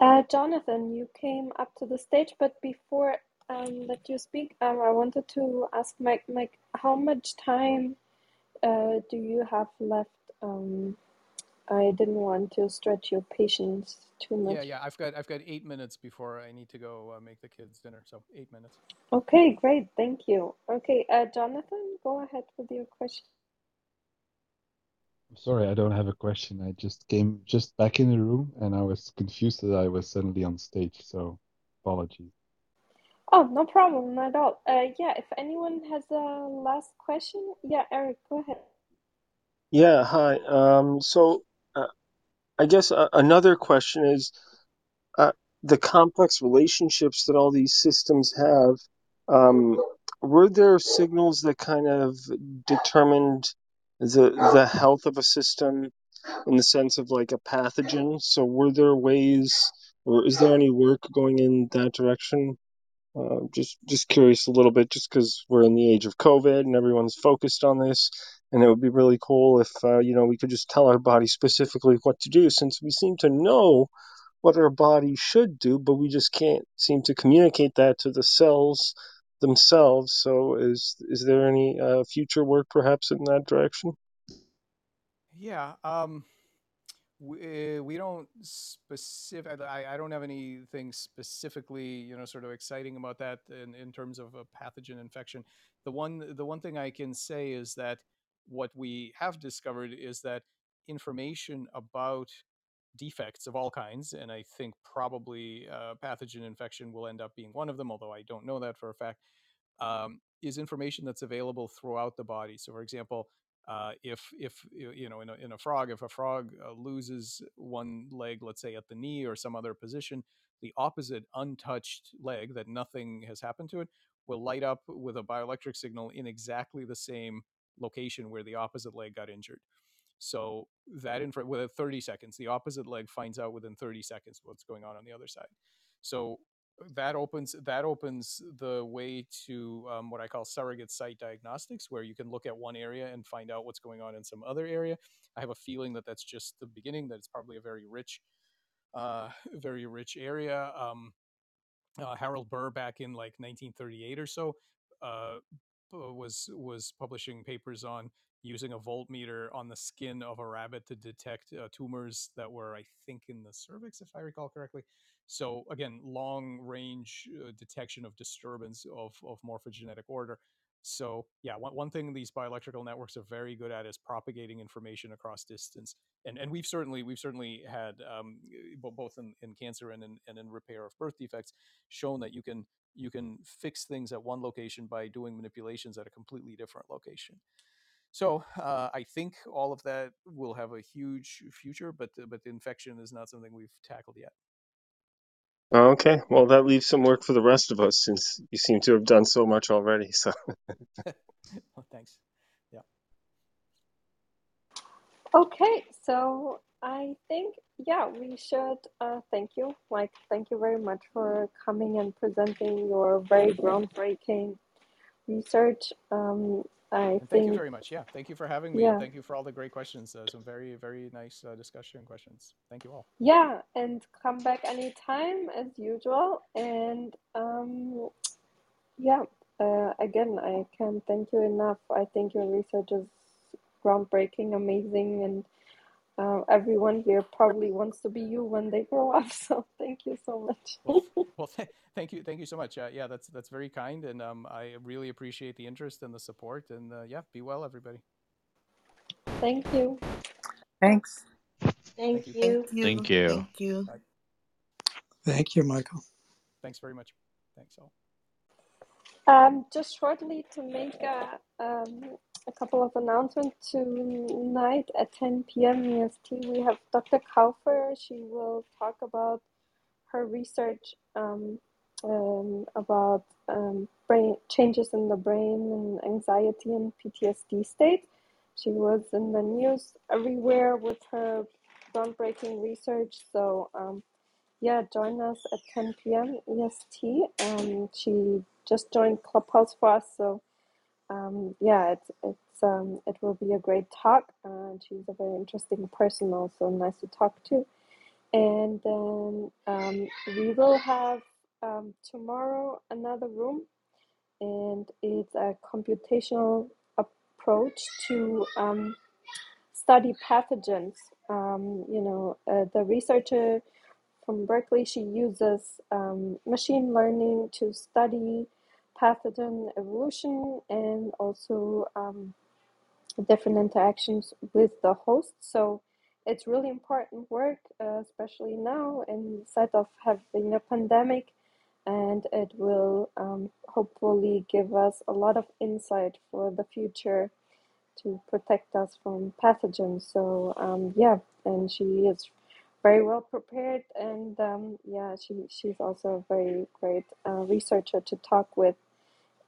Uh, Jonathan, you came up to the stage, but before um, that you speak, um, I wanted to ask Mike, Mike, how much time uh, do you have left um, I didn't want to stretch your patience too much. Yeah, yeah. I've got I've got eight minutes before I need to go uh, make the kids dinner. So eight minutes. Okay, great. Thank you. Okay, uh, Jonathan, go ahead with your question. I'm sorry, I don't have a question. I just came just back in the room and I was confused that I was suddenly on stage. So apologies. Oh, no problem at all. Uh, yeah, if anyone has a last question, yeah, Eric, go ahead. Yeah, hi. Um, so I guess uh, another question is uh, the complex relationships that all these systems have. Um, were there signals that kind of determined the the health of a system in the sense of like a pathogen? So were there ways, or is there any work going in that direction? Uh, just just curious a little bit, just because we're in the age of COVID and everyone's focused on this, and it would be really cool if uh, you know we could just tell our body specifically what to do, since we seem to know what our body should do, but we just can't seem to communicate that to the cells themselves. So, is is there any uh, future work perhaps in that direction? Yeah. Um, we, we don't specific. I, I don't have anything specifically, you know, sort of exciting about that in, in terms of a pathogen infection. The one the one thing I can say is that what we have discovered is that information about defects of all kinds, and I think probably uh, pathogen infection will end up being one of them, although I don't know that for a fact, um, is information that's available throughout the body. So, for example, uh, if if you know in a, in a frog, if a frog uh, loses one leg, let's say at the knee or some other position, the opposite untouched leg that nothing has happened to it will light up with a bioelectric signal in exactly the same location where the opposite leg got injured. So that in within 30 seconds, the opposite leg finds out within 30 seconds what's going on on the other side. So that opens that opens the way to um, what I call surrogate site diagnostics, where you can look at one area and find out what's going on in some other area. I have a feeling that that's just the beginning; that it's probably a very rich, uh, <laughs> very rich area. Um, uh, Harold Burr, back in like 1938 or so, uh, was was publishing papers on using a voltmeter on the skin of a rabbit to detect uh, tumors that were, I think, in the cervix, if I recall correctly. So again, long range uh, detection of disturbance of, of morphogenetic order. So yeah, one, one thing these bioelectrical networks are very good at is propagating information across distance. And, and we've certainly we've certainly had um, both in, in cancer and in, and in repair of birth defects shown that you can you can fix things at one location by doing manipulations at a completely different location. So uh, I think all of that will have a huge future, but but the infection is not something we've tackled yet. Okay, well, that leaves some work for the rest of us since you seem to have done so much already. So, <laughs> well, thanks. Yeah. Okay, so I think, yeah, we should uh, thank you. Like, thank you very much for coming and presenting your very groundbreaking research. Um, I And thank think, you very much. Yeah, thank you for having me, yeah, thank you for all the great questions. Uh, some very very nice uh, discussion questions. Thank you all. yeah, and come back anytime as usual. And um, yeah, uh, again, I can't thank you enough. I think your research is groundbreaking, amazing, and uh, everyone here probably wants to be you when they grow up. <laughs> So thank you so much. Well, <laughs> well, th- thank you, thank you so much. Uh, yeah, that's that's very kind, and um, I really appreciate the interest and the support. And uh, yeah, be well, everybody. Thank you. Thanks. Thank Thank you. Thank you. you. Thank you. Thank you. Bye. Thank you, Michael. Thanks very much. Thanks all. Um, just shortly to make a, um, a couple of announcements tonight at 10 p.m. EST, we have Dr. Kaufer. She will talk about her research um, um, about um, brain changes in the brain and anxiety and PTSD state. She was in the news everywhere with her groundbreaking research. So um, yeah, join us at 10 p.m. EST. Um, she just joined Clubhouse for us, so um, yeah, it's it's um, it will be a great talk. And she's a very interesting person, also nice to talk to. And then um, we will have um, tomorrow another room, and it's a computational approach to um, study pathogens. Um, you know, uh, the researcher from Berkeley, she uses um, machine learning to study pathogen evolution and also um, different interactions with the host. So it's really important work, uh, especially now in sight of having a pandemic, and it will um, hopefully give us a lot of insight for the future to protect us from pathogens. So um, yeah, and she is very well prepared, and um, yeah, she she's also a very great uh, researcher to talk with.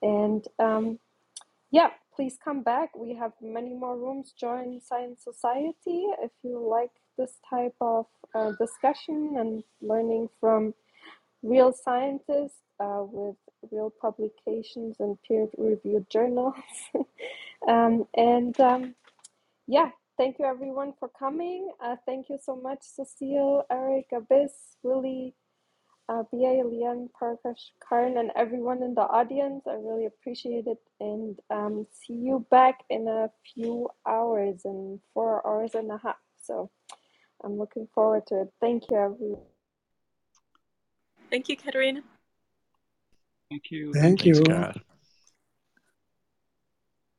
And um, yeah, please come back. We have many more rooms. Join Science Society if you like this type of uh, discussion and learning from real scientists uh, with real publications and peer-reviewed journals. <laughs> um, and um, yeah, thank you everyone for coming. Uh, thank you so much, Cecile, Eric, Abyss, Willie, uh, BA, Lian, Parkash, Karan, and everyone in the audience. I really appreciate it. And um, see you back in a few hours, in four hours and a half. So I'm looking forward to it. Thank you, everyone. Thank you, Katerina. Thank you. Thank you. Kat.